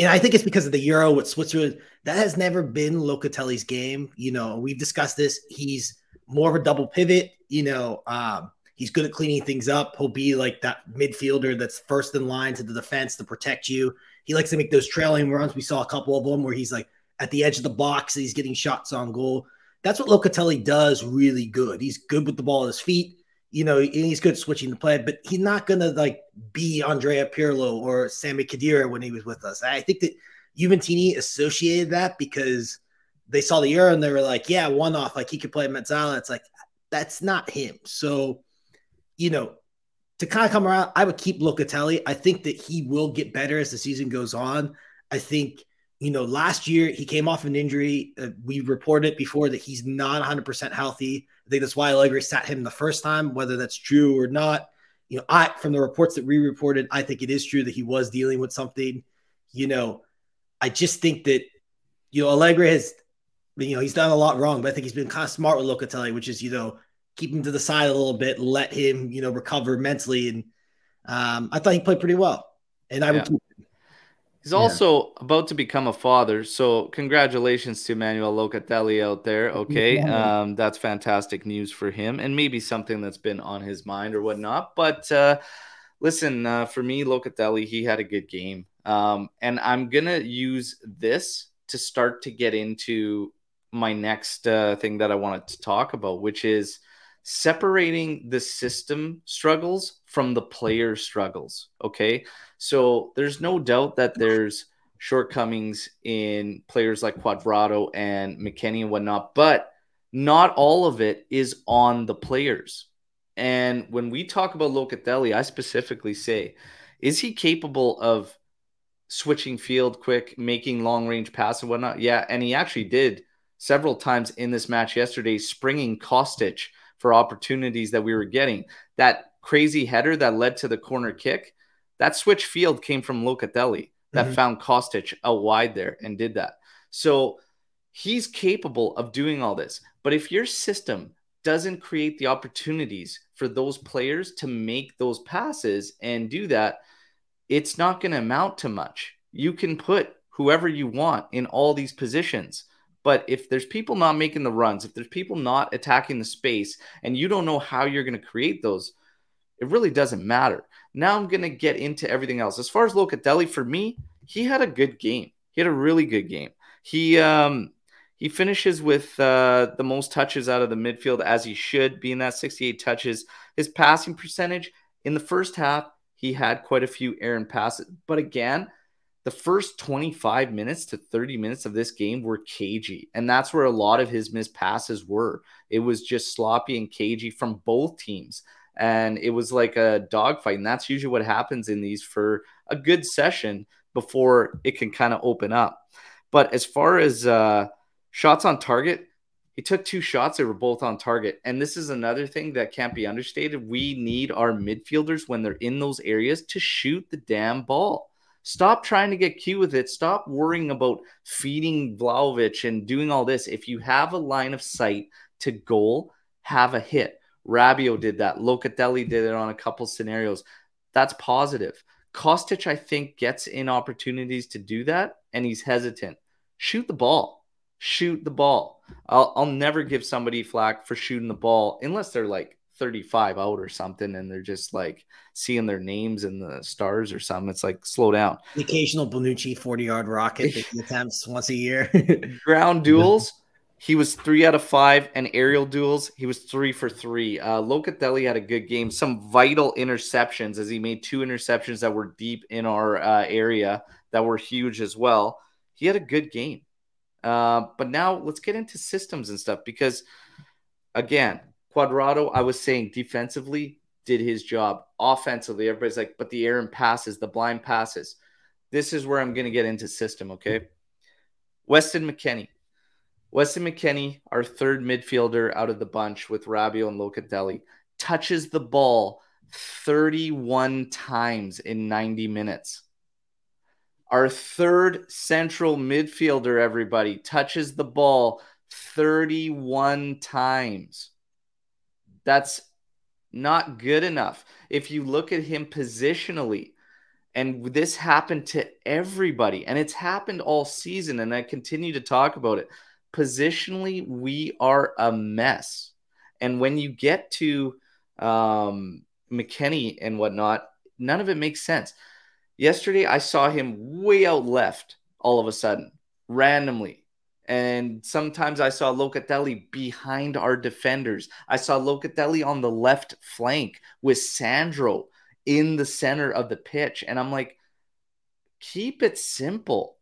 and I think it's because of the Euro with Switzerland. That has never been Locatelli's game. You know, we've discussed this. He's more of a double pivot. You know, um, he's good at cleaning things up. He'll be like that midfielder that's first in line to the defense to protect you. He likes to make those trailing runs. We saw a couple of them where he's like at the edge of the box. He's getting shots on goal. That's what Locatelli does really good. He's good with the ball at his feet you know, he's good switching the play, but he's not gonna like be Andrea Pirlo or Sami Khedira when he was with us. I think that Juventini associated that because they saw the Euro and they were like, yeah, one off, like he could play Mezzala. It's like that's not him. So, you know, to kind of come around, I would keep Locatelli. I think that he will get better as the season goes on. I think, you know, last year he came off an injury. Uh, we reported before that he's not 100% healthy. I think that's why Allegri sat him the first time, whether that's true or not. You know, I from the reports that we reported, I think it is true that he was dealing with something. You know, I just think that you know Allegri has, you know, he's done a lot wrong, but I think he's been kind of smart with Locatelli, which is you know keep him to the side a little bit, let him you know recover mentally, and um, I thought he played pretty well, and I yeah. would keep He's yeah. also about to become a father. So congratulations to Manuel Locatelli out there. Okay. Um, that's fantastic news for him and maybe something that's been on his mind or whatnot. But uh, listen, uh, for me, Locatelli, he had a good game. Um, and I'm going to use this to start to get into my next uh, thing that I wanted to talk about, which is separating the system struggles from the player struggles. Okay. So there's no doubt that there's shortcomings in players like Cuadrado and McKennie and whatnot, but not all of it is on the players. And when we talk about Locatelli, I specifically say, is he capable of switching field quick, making long range pass and whatnot? Yeah, and he actually did several times in this match yesterday, springing Kostic for opportunities that we were getting. That crazy header that led to the corner kick that switch field came from Locatelli that mm-hmm. found Kostic out wide there and did that. So he's capable of doing all this. But if your system doesn't create the opportunities for those players to make those passes and do that, it's not going to amount to much. You can put whoever you want in all these positions, But if there's people not making the runs, if there's people not attacking the space, and you don't know how you're going to create those, it really doesn't matter. Now I'm going to get into everything else. As far as Locatelli, for me, he had a good game. He had a really good game. He um he finishes with uh, the most touches out of the midfield as he should, being that 68 touches. His passing percentage in the first half, he had quite a few errant passes. But again, the first 25 minutes to 30 minutes of this game were cagey. And that's where a lot of his missed passes were. It was just sloppy and cagey from both teams. And it was like a dogfight. And that's usually what happens in these for a good session before it can kind of open up. But as far as uh, shots on target, he took two shots that were both on target. And this is another thing that can't be understated. We need our midfielders when they're in those areas to shoot the damn ball. Stop trying to get cute with it. Stop worrying about feeding Vlahovic and doing all this. If you have a line of sight to goal, have a hit. Rabiot did that. Locatelli did it on a couple scenarios. That's positive. Kostic, I think, gets in opportunities to do that, and he's hesitant. Shoot the ball. Shoot the ball. I'll, I'll never give somebody flack for shooting the ball unless they're like 35 out or something and they're just like seeing their names in the stars or something. It's like, slow down. The occasional Bonucci 40 yard rocket attempts once a year. Ground duels he was three out of five, and aerial duels, he was three for three. Uh, Locatelli had a good game, some vital interceptions as he made two interceptions that were deep in our uh, area that were huge as well. He had a good game. Uh, but now let's get into systems and stuff because, again, Cuadrado, I was saying defensively did his job. Offensively, everybody's like, but the Aaron passes, the blind passes. This is where I'm going to get into system, okay? Weston McKennie Weston McKennie, our third midfielder out of the bunch with Rabiot and Locatelli, touches the ball 31 times in 90 minutes. Our third central midfielder, everybody, touches the ball 31 times. That's not good enough. If you look at him positionally, and this happened to everybody, and it's happened all season, and I continue to talk about it positionally, we are a mess. And when you get to um, McKennie and whatnot, none of it makes sense. Yesterday, I saw him way out left all of a sudden, randomly. And sometimes I saw Locatelli behind our defenders. I saw Locatelli on the left flank with Sandro in the center of the pitch. And I'm like, keep it simple.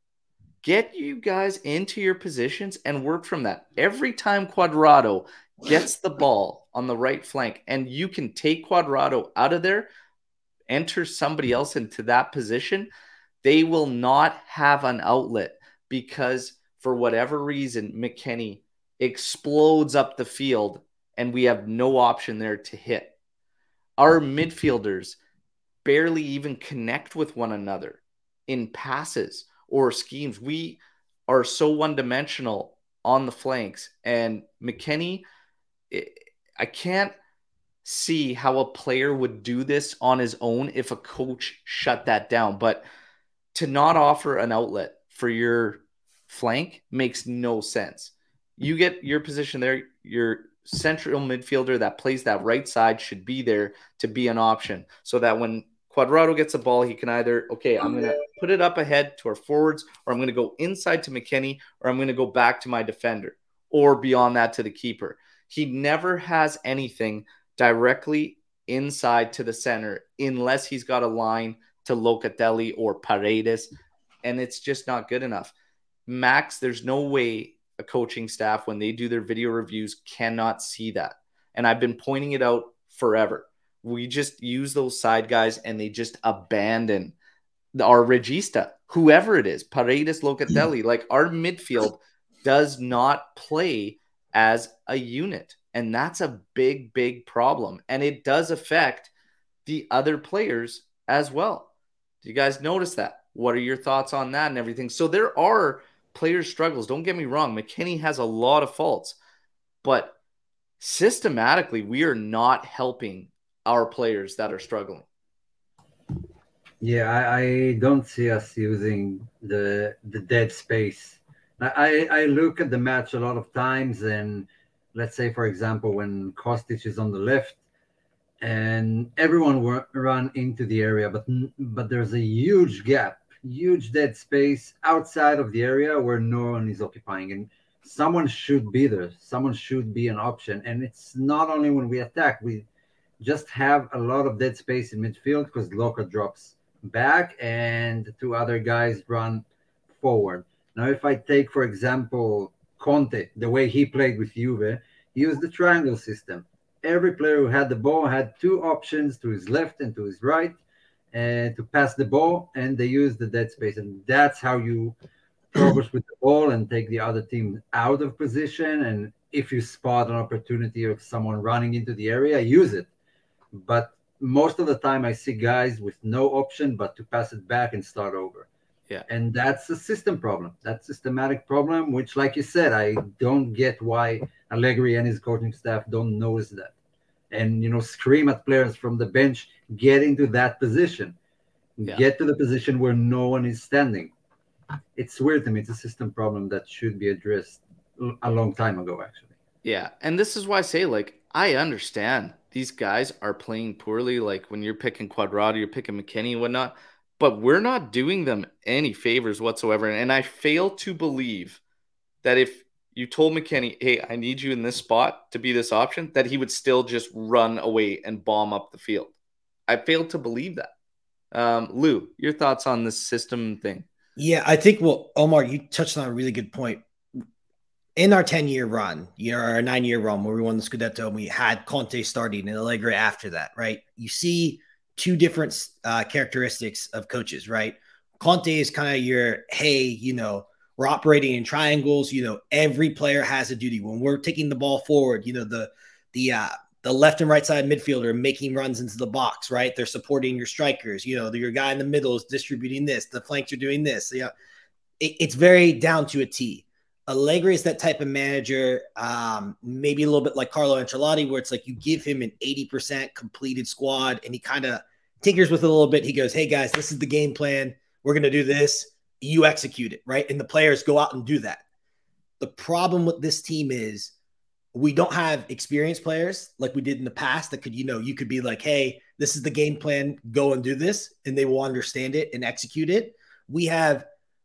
Get you guys into your positions and work from that. Every time Cuadrado gets the ball on the right flank and you can take Cuadrado out of there, enter somebody else into that position, they will not have an outlet because for whatever reason, McKennie explodes up the field and we have no option there to hit. Our midfielders barely even connect with one another in passes or schemes. We are so one dimensional on the flanks. And McKennie, I can't see how a player would do this on his own if a coach shut that down. But to not offer an outlet for your flank makes no sense. You get your position there, your central midfielder that plays that right side should be there to be an option so that when Cuadrado gets a ball, he can either, okay, I'm going to put it up ahead to our forwards, or I'm going to go inside to McKennie, or I'm going to go back to my defender, or beyond that to the keeper. He never has anything directly inside to the center unless he's got a line to Locatelli or Paredes, and it's just not good enough. Max, there's no way a coaching staff, when they do their video reviews, cannot see that. And I've been pointing it out forever we just use those side guys and they just abandon our regista, whoever it is, Paredes, Locatelli. like our midfield does not play as a unit. And that's a big, big problem. And it does affect the other players as well. Do you guys notice that? What are your thoughts on that and everything? So there are player struggles. Don't get me wrong. McKennie has a lot of faults, but systematically, we are not helping our players that are struggling. Yeah, I, I, don't see us using the the dead space I, I look at the match a lot of times, and let's say, for example, when Kostic is on the left, and everyone run into the area, but but there's a huge gap, huge dead space outside of the area where no one is occupying, and someone should be there. Someone should be an option, and it's not only when we attack, we just have a lot of dead space in midfield because Luka drops back and two other guys run forward. Now, if I take, for example, Conte, the way he played with Juve, he used the triangle system. Every player who had the ball had two options to his left and to his right to pass the ball, and they use the dead space. And that's how you progress with the ball and take the other team out of position. And if you spot an opportunity of someone running into the area, use it. But most of the time, I see guys with no option but to pass it back and start over. Yeah. And that's a system problem. That's systematic problem, which, like you said, I don't get why Allegri and his coaching staff don't notice that. And you know, scream at players from the bench, get into that position. Yeah. Get to the position where no one is standing. It's weird to me. It's a system problem that should be addressed a long time ago, actually. Yeah. And this is why I say, like, I understand these guys are playing poorly. Like when you're picking Cuadrado, you're picking McKennie and whatnot but we're not doing them any favors whatsoever. And I fail to believe that if you told McKennie, hey, I need you in this spot to be this option, that he would still just run away and bomb up the field. I fail to believe that. Um, Lou, your thoughts on this system thing? Yeah, I think, well, Omar, you touched on a really good point. In our 10 year run, you know, our nine year run where we won the Scudetto and we had Conte starting and Allegri after that, right? You see two different uh, characteristics of coaches, right? Conte is kind of your, hey, you know, we're operating in triangles. You know, every player has a duty. When we're taking the ball forward, you know, the the uh, the left and right side midfielder making runs into the box, right? They're supporting your strikers. You know, your guy in the middle is distributing this. The flanks are doing this. Yeah, it, it's very down to a T. Allegri is that type of manager, um, maybe a little bit like Carlo Ancelotti, where it's like you give him an 80% completed squad and he kind of tinkers with it a little bit. He goes, Hey guys, this is the game plan. We're going to do this. You execute it, right? And the players go out and do that. The problem with this team is we don't have experienced players like we did in the past that could, you know, you could be like, Hey, this is the game plan. Go and do this. And they will understand it and execute it. We have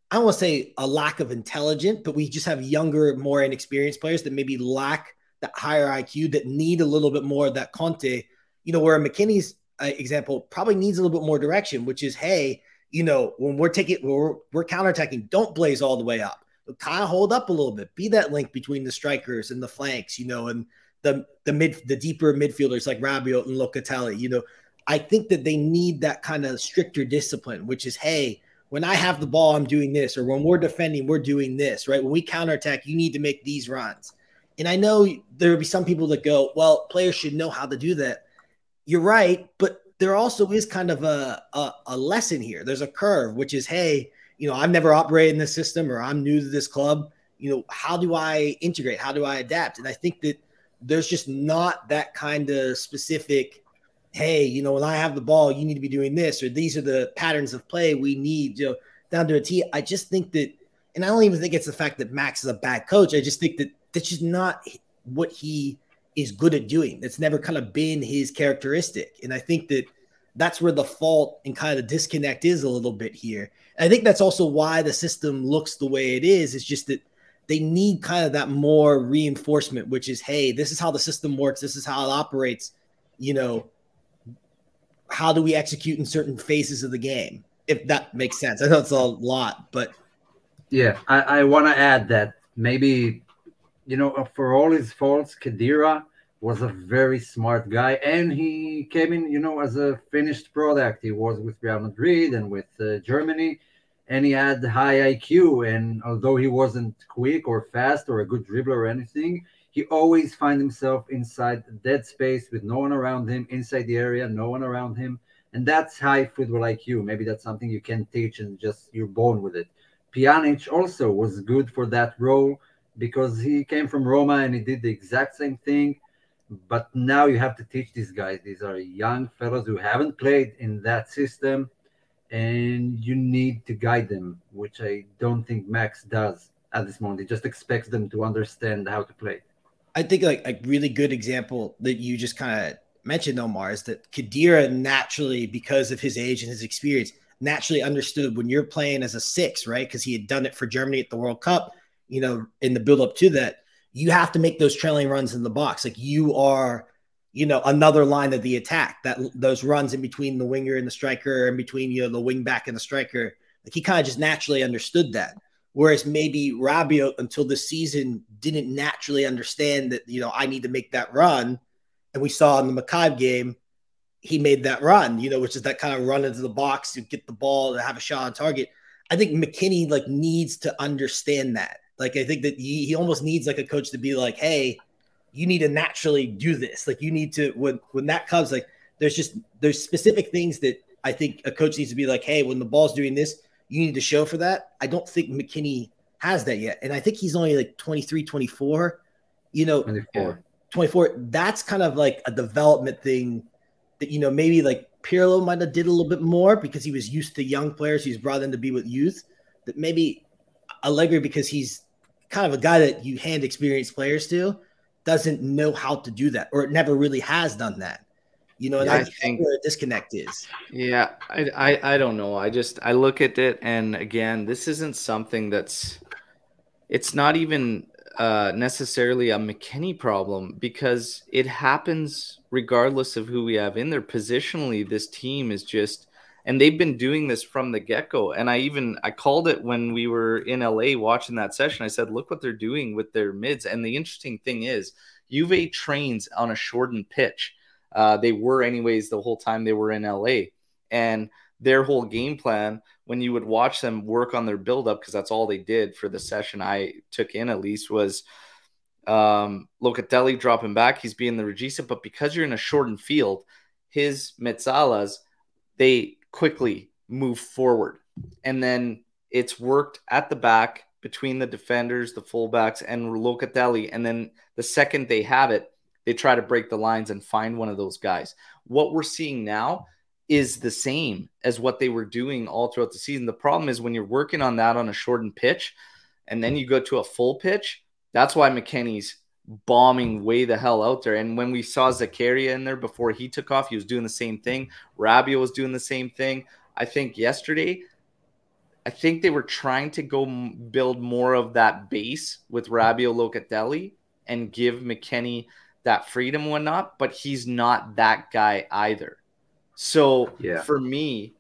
I don't want to say a lack of intelligence, but we just have younger, more inexperienced players that maybe lack that higher IQ that need a little bit more of that Conte. You know, where McKennie's uh, example probably needs a little bit more direction, which is, hey, you know, when we're taking, we're, we're counterattacking, don't blaze all the way up. Kind of hold up a little bit. Be that link between the strikers and the flanks, you know, and the the mid the deeper midfielders like Rabiot and Locatelli. You know, I think that they need that kind of stricter discipline, which is, hey, when I have the ball, I'm doing this, or when we're defending, we're doing this, right? When we counterattack, you need to make these runs. And I know there will be some people that go, well, players should know how to do that. You're right, but there also is kind of a, a, a lesson here. There's a curve, which is, hey, you know, I've never operated in this system or I'm new to this club. You know, how do I integrate? How do I adapt? And I think that there's just not that kind of specific hey, you know, when I have the ball, you need to be doing this, or these are the patterns of play we need, you know, down to a T. I just think that, and I don't even think it's the fact that Max is a bad coach. I just think that that's just not what he is good at doing. That's never kind of been his characteristic. And I think that that's where the fault and kind of the disconnect is a little bit here. And I think that's also why the system looks the way it is. It's just that they need kind of that more reinforcement, which is, hey, this is how the system works. This is how it operates. You know, how do we execute in certain phases of the game? If that makes sense. I know it's a lot, but yeah, I, I want to add that maybe you know for all his faults, Khedira was a very smart guy, and he came in you know as a finished product. He was with Real Madrid and with uh, Germany, and he had high IQ. And although he wasn't quick or fast or a good dribbler or anything, he always find himself inside dead space with no one around him, inside the area, no one around him. And that's high football IQ. Maybe that's something you can teach and just you're born with it. Pjanic also was good for that role because he came from Roma and he did the exact same thing. But now you have to teach these guys. These are young fellows who haven't played in that system, and you need to guide them, which I don't think Max does at this moment. He just expects them to understand how to play. I think like a really good example that you just kind of mentioned, Omar, is that Khedira naturally, because of his age and his experience, naturally understood when you're playing as a six, right? Because he had done it for Germany at the World Cup, you know, in the build up to that, you have to make those trailing runs in the box. Like you are, you know, another line of the attack that those runs in between the winger and the striker, and between, you know, the wing back and the striker. Like he kind of just naturally understood that. Whereas maybe Rabiot until this season didn't naturally understand that, you know, I need to make that run. And we saw in the Maccabi game, he made that run, you know, which is that kind of run into the box to get the ball to have a shot on target. I think McKennie like needs to understand that. Like I think that he, he almost needs like a coach to be like, hey, you need to naturally do this. Like you need to when when that comes, like there's just there's specific things that I think a coach needs to be like, hey, when the ball's doing this, you need to show for that. I don't think McKennie has that yet. And I think he's only like 23, 24. You know, 24. 24. That's kind of like a development thing that, you know, maybe like Pirlo might have did a little bit more because he was used to young players. He's brought in to be with youth. That maybe Allegri, because he's kind of a guy that you hand experienced players to, doesn't know how to do that or never really has done that. You know, and yeah, I, I think where the disconnect is. Yeah, I, I I don't know. I just I look at it, and again, this isn't something that's. It's not even uh, necessarily a McKennie problem because it happens regardless of who we have in there. Positionally, this team is just, and they've been doing this from the get go. And I even I called it when we were in LA watching that session. I said, look what they're doing with their mids. And the interesting thing is, Juve trains on a shortened pitch. Uh, they were, anyways, the whole time they were in LA. And their whole game plan, when you would watch them work on their build-up because that's all they did for the session I took in at least, was um, Locatelli dropping back. He's being the Regista, but because you're in a shortened field, his Mezzalas, they quickly move forward. And then it's worked at the back between the defenders, the fullbacks, and Locatelli. And then the second they have it, they try to break the lines and find one of those guys. What we're seeing now is the same as what they were doing all throughout the season. The problem is when you're working on that on a shortened pitch and then you go to a full pitch, that's why McKennie's bombing way the hell out there. And when we saw Zakaria in there before he took off, he was doing the same thing. Rabiot was doing the same thing. I think yesterday, I think they were trying to go build more of that base with Rabiot Locatelli and give McKennie – that freedom and whatnot, but he's not that guy either. So yeah. for me,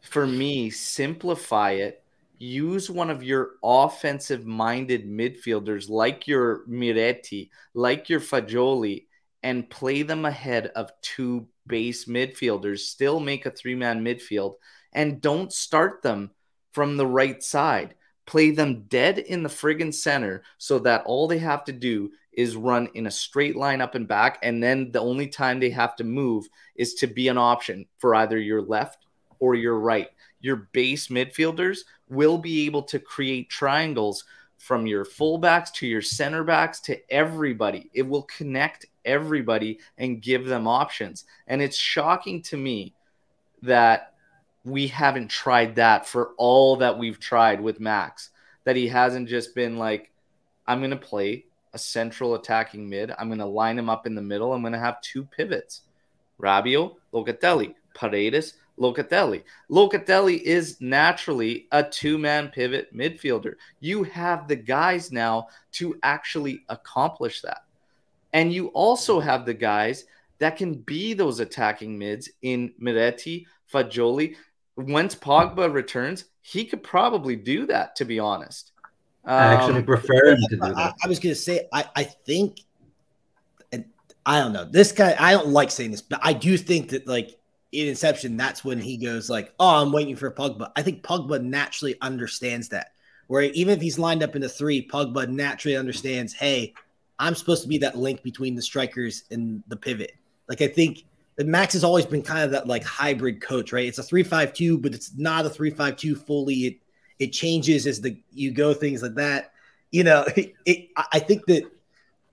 for me, simplify it. Use one of your offensive minded midfielders like your Miretti, like your Fagioli, and play them ahead of two base midfielders. Still make a three man midfield and don't start them from the right side. Play them dead in the friggin' center so that all they have to do is run in a straight line up and back. And then the only time they have to move is to be an option for either your left or your right. Your base midfielders will be able to create triangles from your fullbacks to your center backs to everybody. It will connect everybody and give them options. And it's shocking to me that we haven't tried that for all that we've tried with Max, that he hasn't just been like, I'm going to play a central attacking mid. I'm going to line him up in the middle. I'm going to have two pivots Rabiot, Locatelli, Paredes, Locatelli. Locatelli is naturally a two man pivot midfielder. You have the guys now to actually accomplish that. And you also have the guys that can be those attacking mids in Miretti, Fagioli. Once Pogba returns, he could probably do that, to be honest. I actually um, prefer him to do that. I, I was going to say, I, I think, and I don't know, this guy, I don't like saying this, but I do think that, like, in Inception, that's when he goes, like, oh, I'm waiting for Pogba. I think Pogba naturally understands that. Where even if he's lined up in the three, Pogba naturally understands, hey, I'm supposed to be that link between the strikers and the pivot. Like, I think Max has always been kind of that, like, hybrid coach, right? It's a three-five-two, but it's not a three-five-two fully. It, it changes as the you go things like that you know it, it, i think that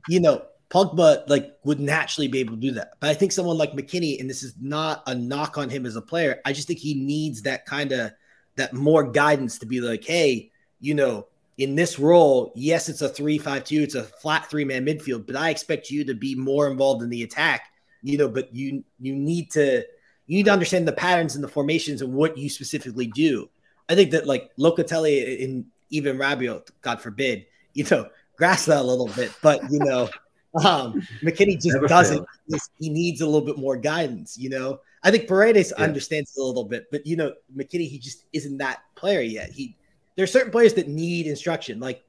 you know Pogba like would naturally be able to do that but i think someone like McKennie, and this is not a knock on him as a player i just think he needs that kind of that more guidance to be like hey you know in this role, yes, it's a three-five-two, it's a flat three-man midfield, but I expect you to be more involved in the attack, you know, but you you need to you need to understand the patterns and the formations and what you specifically do. I think that like Locatelli and even Rabiot, God forbid, you know, grasp that a little bit, but you know, um, McKennie just Never doesn't. He needs a little bit more guidance. You know, I think Paredes Yeah. understands a little bit, but you know, McKennie, he just isn't that player yet. He there's certain players that need instruction. Like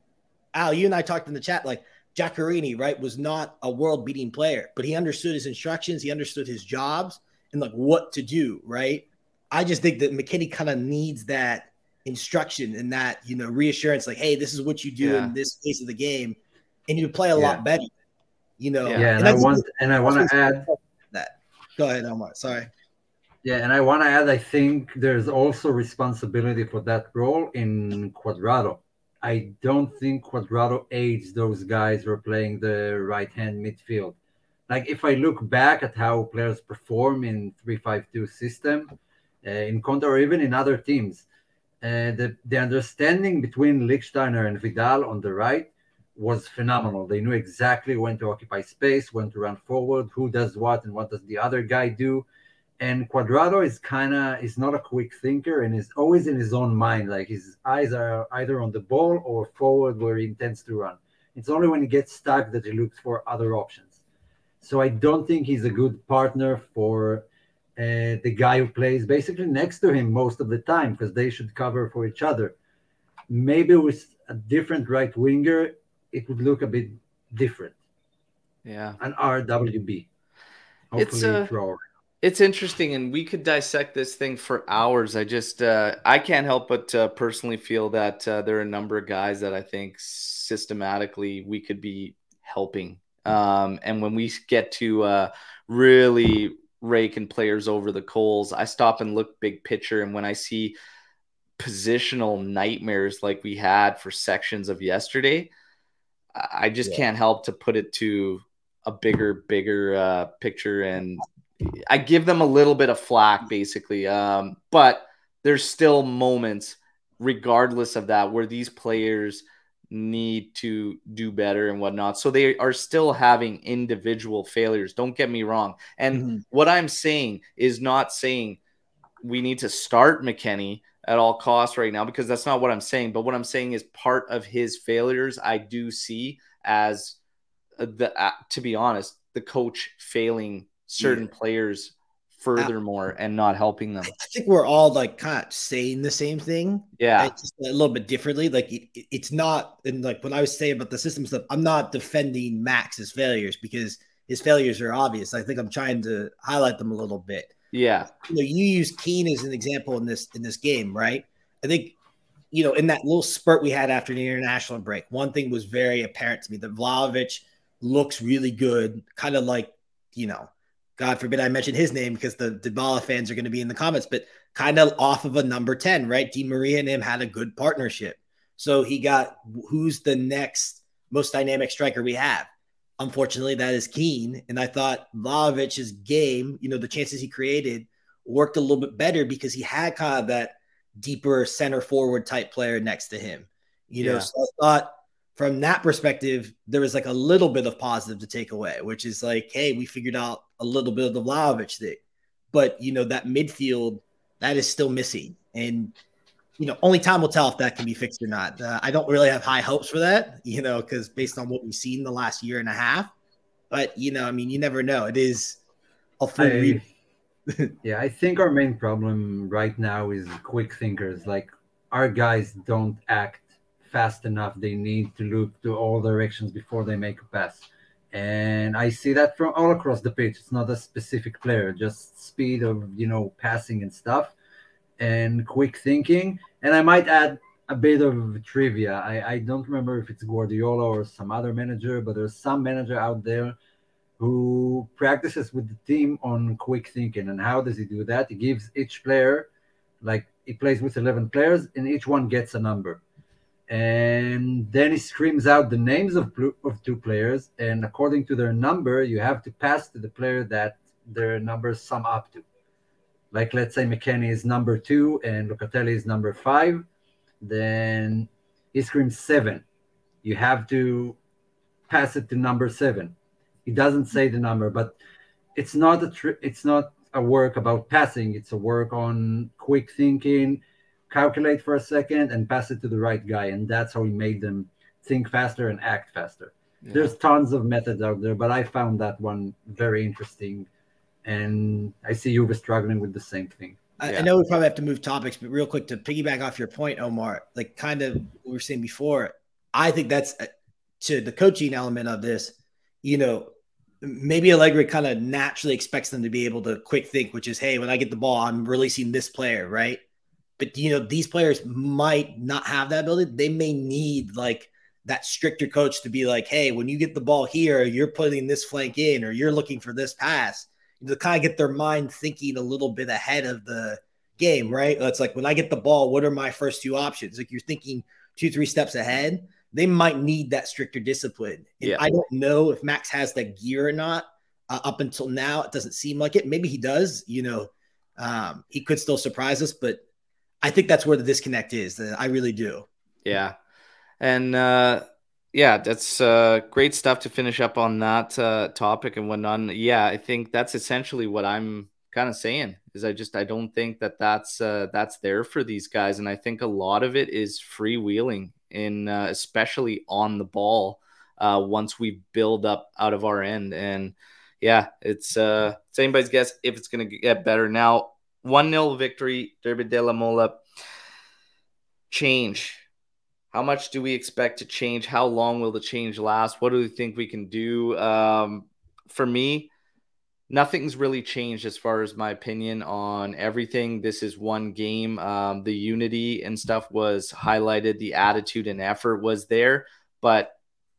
Al, you and I talked in the chat. Like Giaccherini, right, was not a world beating player, but he understood his instructions. He understood his jobs and like what to do. Right. I just think that McKennie kind of needs that instruction and that you know reassurance. Like, hey, this is what you do Yeah. in this phase of the game, and you play a Yeah. lot better. You know. Yeah. Yeah, and I want and I want to add that. Go ahead, Omar. Sorry. Yeah, and I want to add, I think there's also responsibility for that role in Cuadrado. I don't think Cuadrado aids those guys who are playing the right hand midfield. Like if I look back at how players perform in 352 system, uh, in Conte or even in other teams, uh, the, the understanding between Lichtsteiner and Vidal on the right was phenomenal. They knew exactly when to occupy space, when to run forward, who does what, and what does the other guy do and Cuadrado is kind of is not a quick thinker and is always in his own mind. Like his eyes are either on the ball or forward where he intends to run. It's only when he gets stuck that he looks for other options. So I don't think he's a good partner for uh, the guy who plays basically next to him most of the time because they should cover for each other. Maybe with a different right winger, it would look a bit different. Yeah. An RWB. Hopefully, It's, uh, draw. It's interesting, and we could dissect this thing for hours. I just, uh, I can't help but uh, personally feel that uh, there are a number of guys that I think systematically we could be helping. Um, and when we get to uh, really raking players over the coals, I stop and look big picture. And when I see positional nightmares like we had for sections of yesterday, I just Yeah. can't help to put it to a bigger, bigger uh, picture and I give them a little bit of flack, basically. Um, but there's still moments, regardless of that, where these players need to do better and whatnot. So they are still having individual failures. Don't get me wrong. And Mhm. what I'm saying is not saying we need to start McKennie at all costs right now because that's not what I'm saying. But what I'm saying is part of his failures, I do see as uh, the, uh, to be honest, the coach failing certain players furthermore and not helping them. I think we're all like kind of saying the same thing. Yeah. Just a little bit differently. Like it, it- it's not, and like when I was saying about the system stuff, I'm not defending Max's failures because his failures are obvious. I think I'm trying to highlight them a little bit. Yeah. You know, you use Kean as an example in this in this game, right? I think you know in that little spurt we had after the international break, one thing was very apparent to me that Vlahovic looks really good, kind of like you know, God forbid I mention his name because the Dybala fans are going to be in the comments, but kind of off of a number 10, right? Di Maria and him had a good partnership. So he got who's the next most dynamic striker we have? Unfortunately, that is Kean. And I thought Vlavic's game, you know, the chances he created worked a little bit better because he had kind of that deeper center forward type player next to him. You know, Yeah. so I thought from that perspective, there was like a little bit of positive to take away, which is like, hey, we figured out a little bit of the Vlahovic thing. But you know, that midfield that is still missing. And you know, only time will tell if that can be fixed or not. Uh, I don't really have high hopes for that, you know, because based on what we've seen the last year and a half. But you know, I mean, you never know. It is a full I- re- yeah, I think our main problem right now is quick thinkers. Like our guys don't act fast enough. They need to look to all directions before they make a pass. And I see that from all across the pitch. It's not a specific player, just speed of, you know, passing and stuff and quick thinking. And I might add a bit of trivia. I, I don't remember if it's Guardiola or some other manager, but there's some manager out there who practices with the team on quick thinking. And how does he do that? He gives each player, like he plays with 11 players, and each one gets a number. And then he screams out the names of, of two players. And according to their number, you have to pass to the player that their numbers sum up to. Like, let's say McKennie is number two and Locatelli is number five. Then he screams seven. You have to pass it to number seven. He doesn't say the number, but it's not a tri- it's not a work about passing. It's a work on quick thinking, calculate for a second, and pass it to the right guy. And that's how he made them think faster and act faster. Yeah. There's tons of methods out there, but I found that one very interesting. And I see you were struggling with the same thing. I, yeah. I know we probably have to move topics, but real quick to piggyback off your point, Omar, like kind of what we were saying before, I think that's uh, to the coaching element of this. You know, maybe Allegri kind of naturally expects them to be able to quick think, which is, hey, when I get the ball, I'm releasing this player, right? But you know, these players might not have that ability. They may need like that stricter coach to be like, hey, when you get the ball here, you're putting this flank in, or you're looking for this pass to kind of get their mind thinking a little bit ahead of the game, right? It's like when I get the ball, what are my first two options? Like you're thinking two, three steps ahead. They might need that stricter discipline. And yeah. I don't know if Max has that gear or not. Uh, up until now, it doesn't seem like it. Maybe he does. You know, um, he could still surprise us, but I think that's where the disconnect is. I really do. Yeah, and uh, yeah, that's uh, great stuff to finish up on that uh, topic and whatnot. Yeah, I think that's essentially what I'm kind of saying. Is I just I don't think that that's uh, that's there for these guys, and I think a lot of it is freewheeling in uh, especially on the ball uh, once we build up out of our end. And yeah, it's uh, it's anybody's guess if it's going to get better. Now, one 0 victory, Derby della Mole. Change how much do we expect to change? How long will the change last? What do we think we can do? Um, for me, nothing's really changed as far as my opinion on everything. This is one game. Um, the unity and stuff was highlighted, the attitude and effort was there, but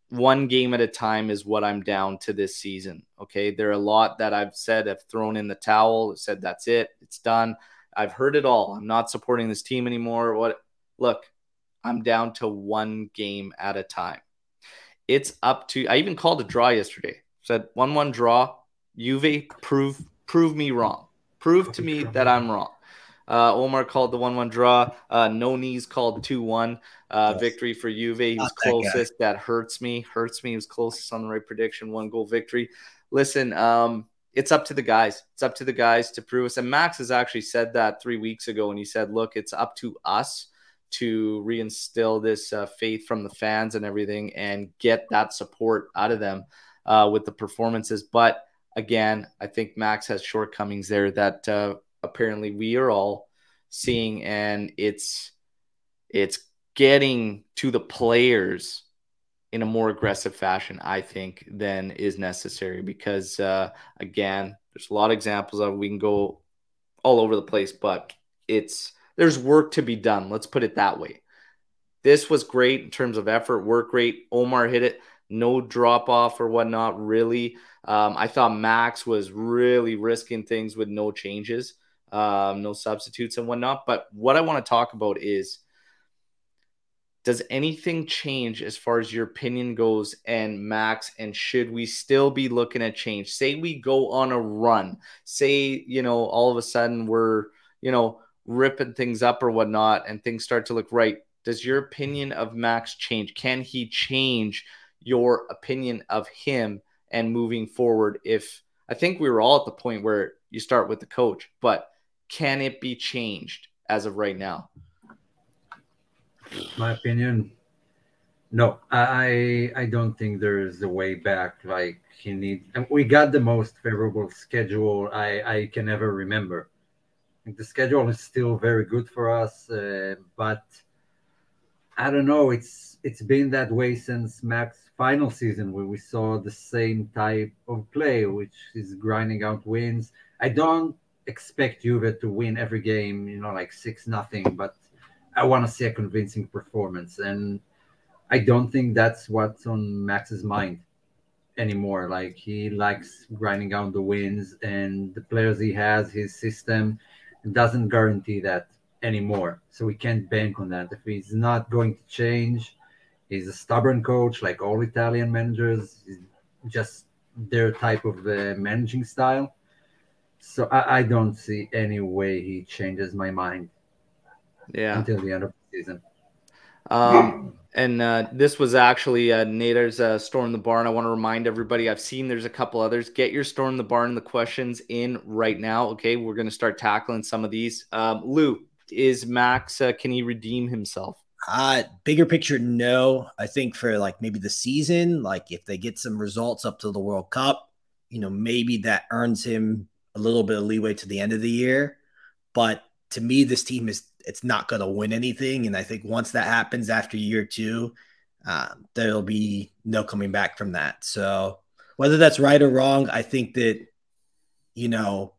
one game at a time is what I'm down to this season. Okay. There are a lot that I've said have thrown in the towel, said that's it, it's done. I've heard it all. I'm not supporting this team anymore. What look, I'm down to one game at a time. It's up to I even called a draw yesterday. Said one one draw. Juve prove prove me wrong. Prove to me that I'm wrong. Uh, Omar called the one one draw. Uh, no knees called two one. Uh, yes. Victory for Juve. He was closest. That, that, hurts me. Hurts me. He was closest on the right prediction. One goal victory. Listen, um, it's up to the guys. It's up to the guys to prove us. And Max has actually said that three weeks ago, and he said, "Look, it's up to us to reinstill this uh, faith from the fans and everything and get that support out of them uh, with the performances. But again, I think Max has shortcomings there that uh, apparently we are all seeing, and it's it's getting to the players in a more aggressive fashion, I think, than is necessary. Because uh, again, there's a lot of examples of we can go all over the place, but it's there's work to be done. Let's put it that way. This was great in terms of effort, work rate. Omar hit it, no drop off or whatnot, really. Um, I thought Max was really risking things with no changes, um, no substitutes and whatnot. But what I want to talk about is does anything change as far as your opinion goes and Max? And should we still be looking at change? Say we go on a run, say, you know, all of a sudden we're, you know, ripping things up or whatnot and things start to look right, does your opinion of Max change? Can he change your opinion of him and moving forward? If I think we were all at the point where you start with the coach, but can it be changed as of right now? My opinion, no. I I don't think there's a way back. Like he needs, we got the most favorable schedule I I can ever remember the schedule is still very good for us, uh, but I don't know. It's it's been that way since Max final season, where we saw the same type of play, which is grinding out wins. I don't expect Juve to win every game, you know, like six nothing, but I want to see a convincing performance, and I don't think that's what's on Max's mind anymore. Like he likes grinding out the wins, and the players he has, his system doesn't guarantee that anymore. So we can't bank on that. If he's not going to change, he's a stubborn coach, like all Italian managers. He's just their type of uh, managing style. So I, I, don't see any way he changes my mind. Yeah. Until the end of the season. Um, And uh, this was actually uh, Nader's uh, Storm the Barn. I want to remind everybody, I've seen there's a couple others. Get your Storm the Barn the questions in right now. Okay. We're going to start tackling some of these. Um, Lou, is Max, uh, can he redeem himself? Uh, bigger picture, no. I think for like maybe the season, like if they get some results up to the World Cup, you know, maybe that earns him a little bit of leeway to the end of the year. But to me, this team is it's not going to win anything. And I think once that happens after year two, uh, there'll be no coming back from that. So whether that's right or wrong, I think that, you know,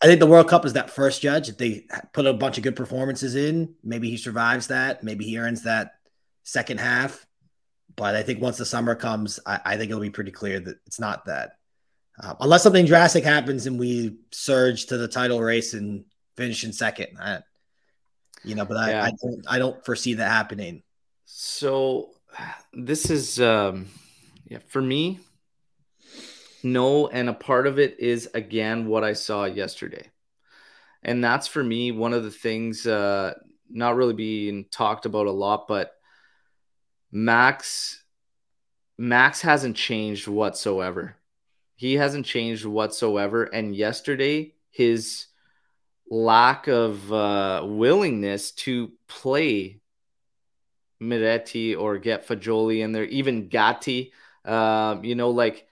I think the World Cup is that first judge. If they put a bunch of good performances in, maybe he survives that. Maybe he earns that second half. But I think once the summer comes, I, I think it'll be pretty clear that it's not that. Uh, unless something drastic happens and we surge to the title race and finish in second. I, you know, but I, yeah. I, don't I don't foresee that happening. So this is um yeah, for me, no, and a part of it is again what I saw yesterday. And that's for me one of the things uh not really being talked about a lot, but Max Max hasn't changed whatsoever. He hasn't changed whatsoever. And yesterday, his lack of uh, willingness to play Miretti or get Fagioli in there, even Gatti. Uh, you know, like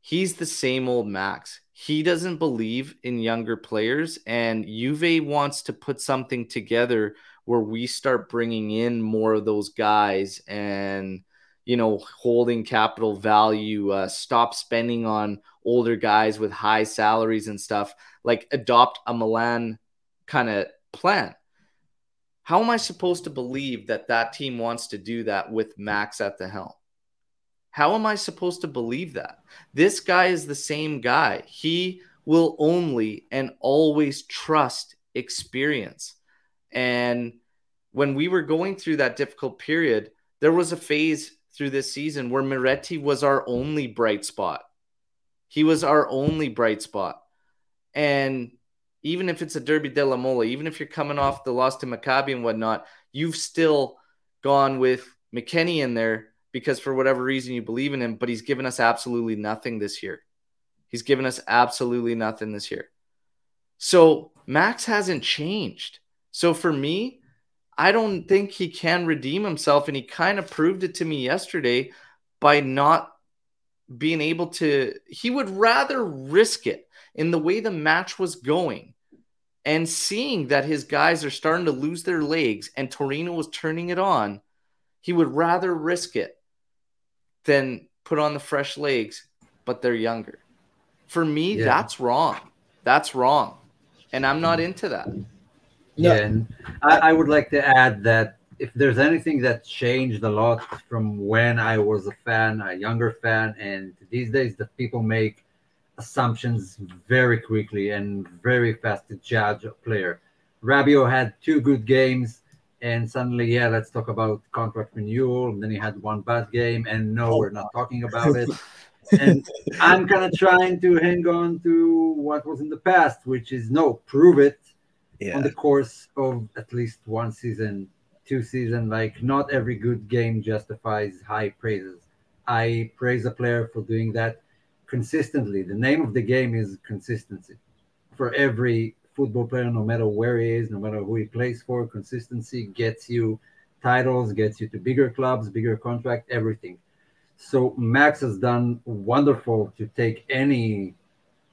he's the same old Max. He doesn't believe in younger players, and Juve wants to put something together where we start bringing in more of those guys and you know holding capital value uh, stop spending on older guys with high salaries and stuff like adopt a Milan kind of plan. How am I supposed to believe that that team wants to do that with Max at the helm? How am I supposed to believe that? This guy is the same guy. He will only and always trust experience. And when we were going through that difficult period, there was a phase through this season where Miretti was our only bright spot. He was our only bright spot. And even if it's a Derby della Mole, even if you're coming off the loss to Maccabi and whatnot, you've still gone with McKennie in there because for whatever reason you believe in him, but he's given us absolutely nothing this year. He's given us absolutely nothing this year. So Max hasn't changed. So for me, I don't think he can redeem himself. And he kind of proved it to me yesterday by not being able to, he would rather risk it in the way the match was going and seeing that his guys are starting to lose their legs and Torino was turning it on, he would rather risk it than put on the fresh legs, but they're younger. For me, yeah. that's wrong. That's wrong. And I'm not mm-hmm. into that. Yeah, and I, I would like to add that if there's anything that changed a lot from when I was a fan, a younger fan, and these days that people make assumptions very quickly and very fast to judge a player. Rabiot had two good games, and suddenly, yeah, let's talk about contract renewal. And then he had one bad game, and no, we're not talking about it. and I'm kind of trying to hang on to what was in the past, which is no, prove it yeah. on the course of at least one season, two season. Like not every good game justifies high praises. I praise a player for doing that consistently. The name of the game is consistency. For every football player, no matter where he is, no matter who he plays for, consistency gets you titles, gets you to bigger clubs, bigger contract, everything. So Max has done wonderful to take any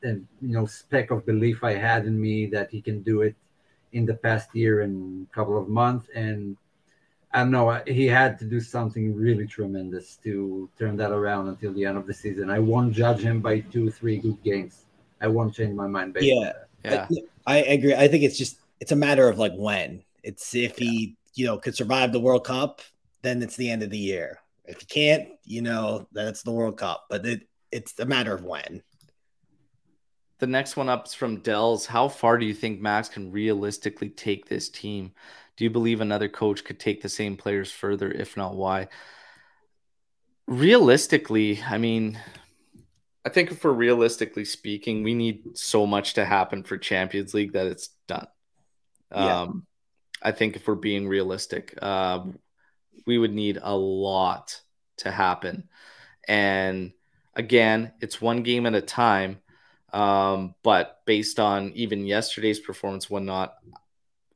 and you know speck of belief I had in me that he can do it in the past year and couple of months and I don't know. He had to do something really tremendous to turn that around until the end of the season. I won't judge him by two, three good games. I won't change my mind. Based yeah, yeah. I, I, agree. I think it's just it's a matter of like when. It's if yeah. he you know could survive the World Cup, then it's the end of the year. If he can't, you know, then it's the World Cup. But it it's a matter of when. The next one up is from Dells. How far do you think Max can realistically take this team? Do you believe another coach could take the same players further? If not, why? Realistically, I mean, I think if we're realistically speaking, we need so much to happen for Champions League that it's done. Yeah. Um, I think if we're being realistic, um, We would need a lot to happen. And again, it's one game at a time. Um, but based on even yesterday's performance, whatnot,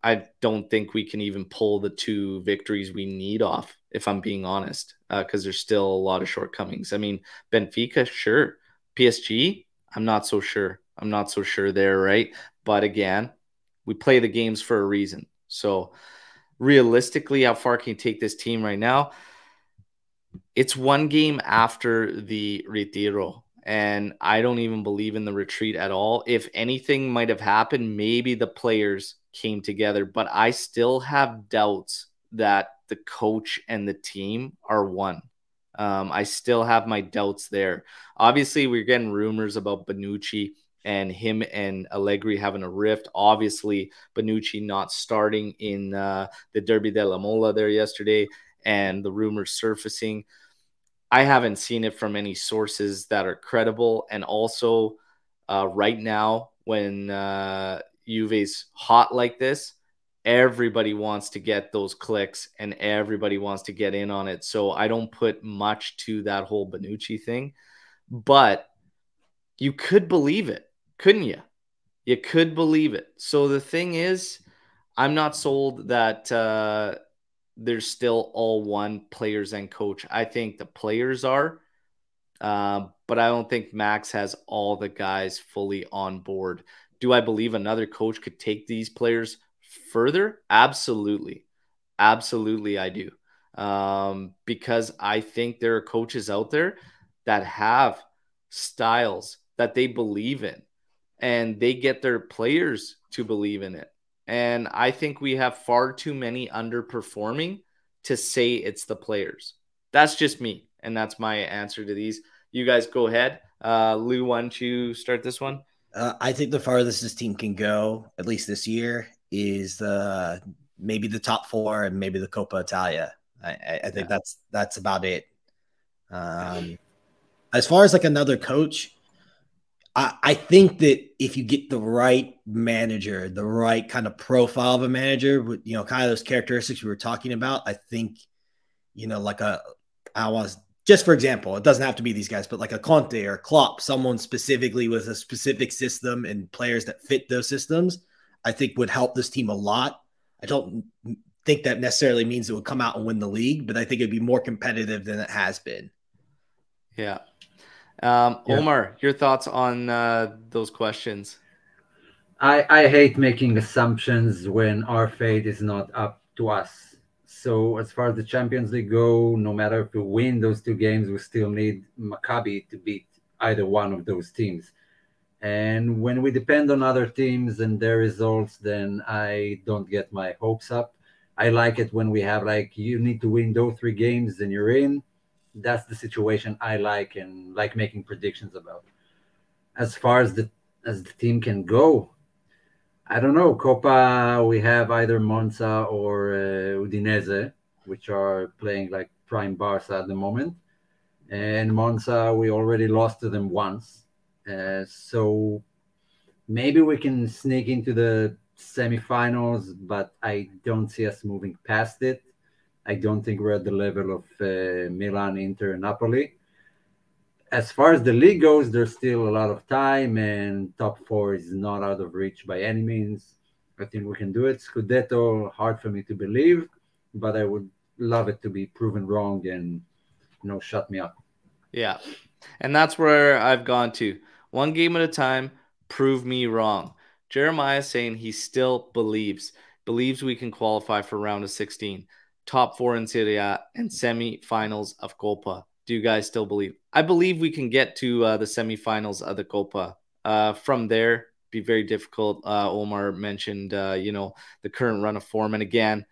I don't think we can even pull the two victories we need off, if I'm being honest, because uh, there's still a lot of shortcomings. I mean, Benfica, sure. PSG, I'm not so sure. I'm not so sure there, right? But again, we play the games for a reason. So, realistically, how far can you take this team right now? It's one game after the ritiro, and I don't even believe in the retreat at all. If anything might have happened, maybe the players came together, but I still have doubts that the coach and the team are one. Um, I still have my doubts there. Obviously, we're getting rumors about Bonucci and him and Allegri having a rift. Obviously, Bonucci not starting in uh, the Derby della Mole there yesterday, and the rumors surfacing. I haven't seen it from any sources that are credible. And also, uh, right now, when uh, Juve's hot like this, everybody wants to get those clicks and everybody wants to get in on it. So I don't put much to that whole Bonucci thing, but you could believe it, couldn't you? You could believe it. So the thing is, I'm not sold that uh, there's still all one players and coach. I think the players are, uh, but I don't think Max has all the guys fully on board. Do I believe another coach could take these players further? Absolutely. Absolutely, I do. Um, because I think there are coaches out there that have styles that they believe in and they get their players to believe in it. And I think we have far too many underperforming to say it's the players. That's just me. And that's my answer to these. You guys go ahead. Uh, Lou, why don't you start this one? Uh, I think the farthest this team can go, at least this year, is uh, maybe the top four and maybe the Coppa Italia. I, I think yeah. that's that's about it. Um, as far as like another coach, I, think that if you get the right manager, the right kind of profile of a manager, with you know, kind of those characteristics we were talking about, I think, you know, like a I was just for example, it doesn't have to be these guys, but like a Conte or Klopp, someone specifically with a specific system and players that fit those systems, I think would help this team a lot. I don't think that necessarily means it would come out and win the league, but I think it'd be more competitive than it has been. Yeah, um, yeah. Omar, your thoughts on uh, those questions? I, I hate making assumptions when our fate is not up to us. So as far as the Champions League go, no matter if we win those two games, we still need Maccabi to beat either one of those teams. And when we depend on other teams and their results, then I don't get my hopes up. I like it when we have like you need to win those three games, then you're in that's the situation I like and like making predictions about. As far as the as the team can go, I don't know. Coppa, we have either Monza or uh, Udinese, which are playing like prime Barca at the moment. And Monza, we already lost to them once. Uh, so maybe we can sneak into the semifinals, but I don't see us moving past it. I don't think we're at the level of uh, Milan, Inter, Napoli. As far as the league goes, there's still a lot of time, and top four is not out of reach by any means. I think we can do it. Scudetto, hard for me to believe, but I would love it to be proven wrong and you know shut me up. Yeah, and that's where I've gone to one game at a time. Prove me wrong. Jeremiah saying he still believes believes we can qualify for round of 16 top four in Serie A, and semi-finals of Coppa. Do you guys still believe? I believe we can get to uh, the semi-finals of the Coppa. Uh, from there, be very difficult. Uh, Omar mentioned, uh, you know, the current run of form, and again,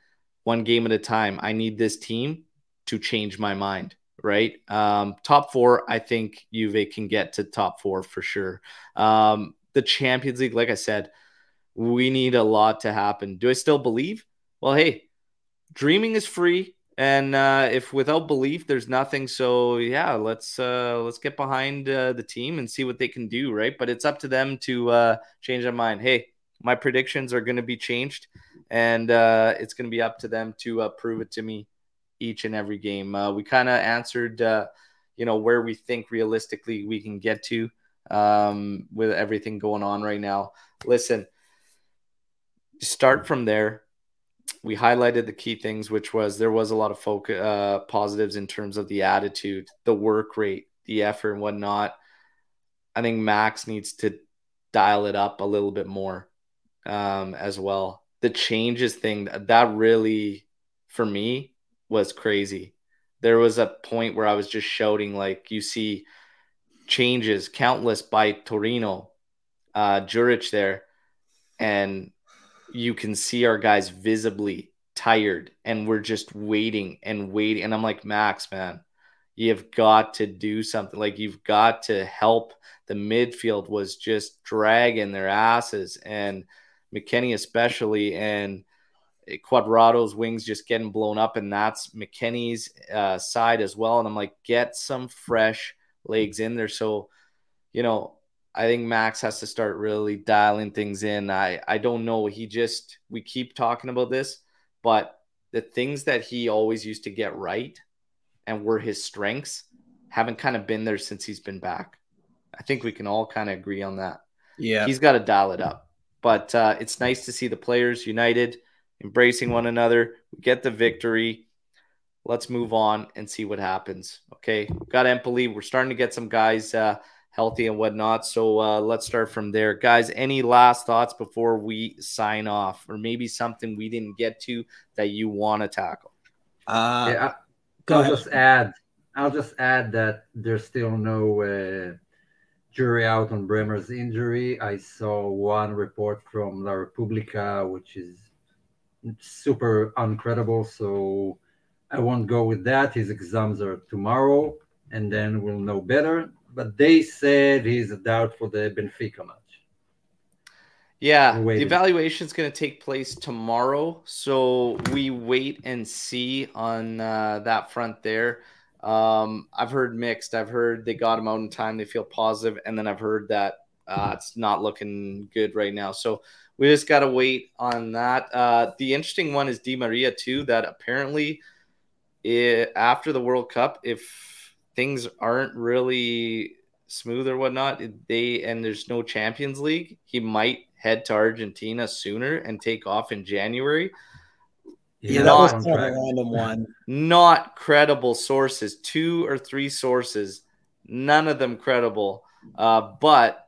one game at a time. I need this team to change my mind. Right, um, top four. I think Juve can get to top four for sure. Um, the Champions League, like I said, we need a lot to happen. Do I still believe? Well, hey, dreaming is free and uh, if without belief there's nothing so yeah let's uh, let's get behind uh, the team and see what they can do right but it's up to them to uh, change their mind hey my predictions are going to be changed and uh, it's going to be up to them to uh, prove it to me each and every game. We kind of answered, you know, where we think realistically we can get to um, with everything going on right now. Listen, start from there. We highlighted the key things, which was there was a lot of focus, uh, positives in terms of the attitude, the work rate, the effort, and whatnot. I think Max needs to dial it up a little bit more um, as well. The changes thing that really, for me, was crazy. There was a point where I was just shouting, like, you see changes, countless by Torino, uh, Juric there, and you can see our guys visibly tired, and we're just waiting and waiting. And I'm like, Max, man, you've got to do something. Like, you've got to help. The midfield was just dragging their asses, and McKennie especially, and Cuadrado's wings just getting blown up, and that's McKennie's uh, side as well. And I'm like, get some fresh legs in there. So, you know, I think Max has to start really dialing things in. I I don't know. He just we keep talking about this, but the things that he always used to get right and were his strengths haven't kind of been there since he's been back. I think we can all kind of agree on that. Yeah. He's got to dial it up. But uh, it's nice to see the players united, embracing one another. We get the victory. Let's move on and see what happens. Okay. Got Empoli. We're starting to get some guys uh, healthy and whatnot. So uh, let's start from there. Guys, any last thoughts before we sign off? Or maybe something we didn't get to that you want to tackle? Uh, yeah, I, go I'll ahead. just add. I'll just add that there's still no uh, jury out on Bremer's injury. I saw one report from La Repubblica, which is super uncredible. So I won't go with that. His exams are tomorrow, and then we'll know better. But they said he's a doubt for the Benfica match. Yeah, the evaluation is going to take place tomorrow, so we wait and see on uh, that front there. Um, I've heard mixed. I've heard they got him out in time. They feel positive, and then I've heard that uh, it's not looking good right now. So we just got to wait on that. Uh, the interesting one is Di Maria too. That apparently, i after the World Cup, if things aren't really smooth or whatnot, they and there's no Champions League, he might head to Argentina sooner and take off in January. Yeah, He's that was kind of a random one. Not credible sources, two or three sources, none of them credible. Uh, but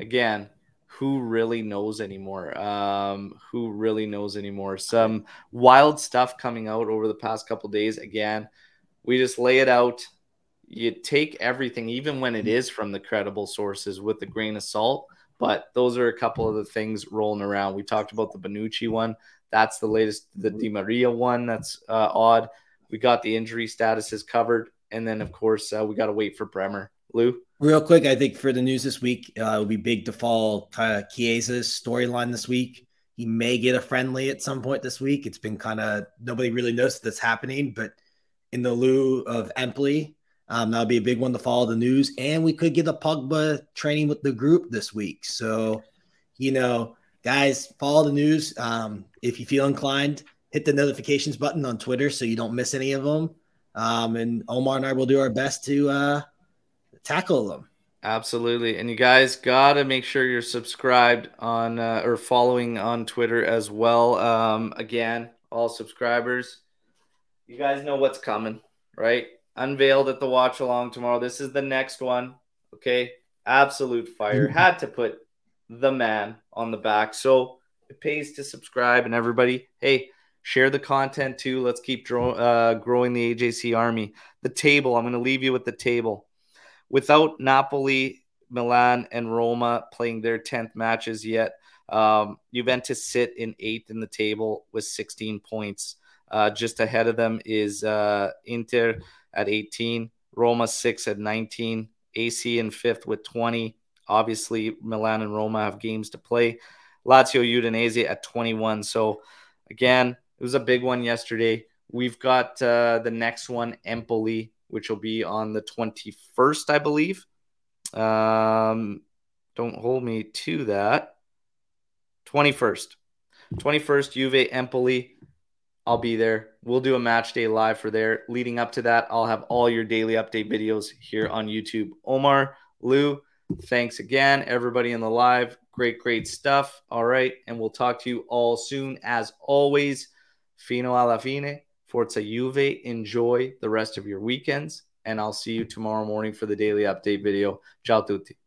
again, who really knows anymore? Um, who really knows anymore? Some wild stuff coming out over the past couple days. Again, we just lay it out. You take everything, even when it is from the credible sources, with a grain of salt. But those are a couple of the things rolling around. We talked about the Bonucci one. That's the latest. The Di Maria one. That's uh, odd. We got the injury statuses covered, and then of course uh, we got to wait for Bremer. Lou. Real quick, I think for the news this week, uh, it'll be big to follow kind Chiesa's storyline this week. He may get a friendly at some point this week. It's been kind of nobody really knows that's happening, but in the lieu of Empoli, um, that'll be a big one to follow the news. And we could get a Pogba training with the group this week. So, you know, guys, follow the news. Um, if you feel inclined, hit the notifications button on Twitter so you don't miss any of them. Um, and Omar and I will do our best to uh, tackle them. Absolutely. And you guys got to make sure you're subscribed on uh, or following on Twitter as well. Um, again, all subscribers, you guys know what's coming, right? Unveiled at the watch along tomorrow. This is the next one. Okay. Absolute fire. Had to put the man on the back. So it pays to subscribe. And everybody, hey, share the content too. Let's keep dro- uh, growing the AJC army. The table, I'm going to leave you with the table without Napoli, Milan, and Roma playing their 10th matches yet, um, Juventus sit in eighth in the table with 16 points. Uh, just ahead of them is uh, Inter at 18, Roma six at 19, AC in fifth with 20. Obviously, Milan and Roma have games to play. Lazio Udinese at 21. So, again, it was a big one yesterday. We've got uh, the next one, Empoli, which will be on the 21st, I believe. Um, don't hold me to that. 21st. 21st, Juve, Empoli. I'll be there. We'll do a match day live for there. Leading up to that, I'll have all your daily update videos here on YouTube. Omar, Lou, thanks again. Everybody in the live, great, great stuff. All right. And we'll talk to you all soon. As always, fino alla fine, Forza Juve. Enjoy the rest of your weekends. And I'll see you tomorrow morning for the daily update video. Ciao tutti.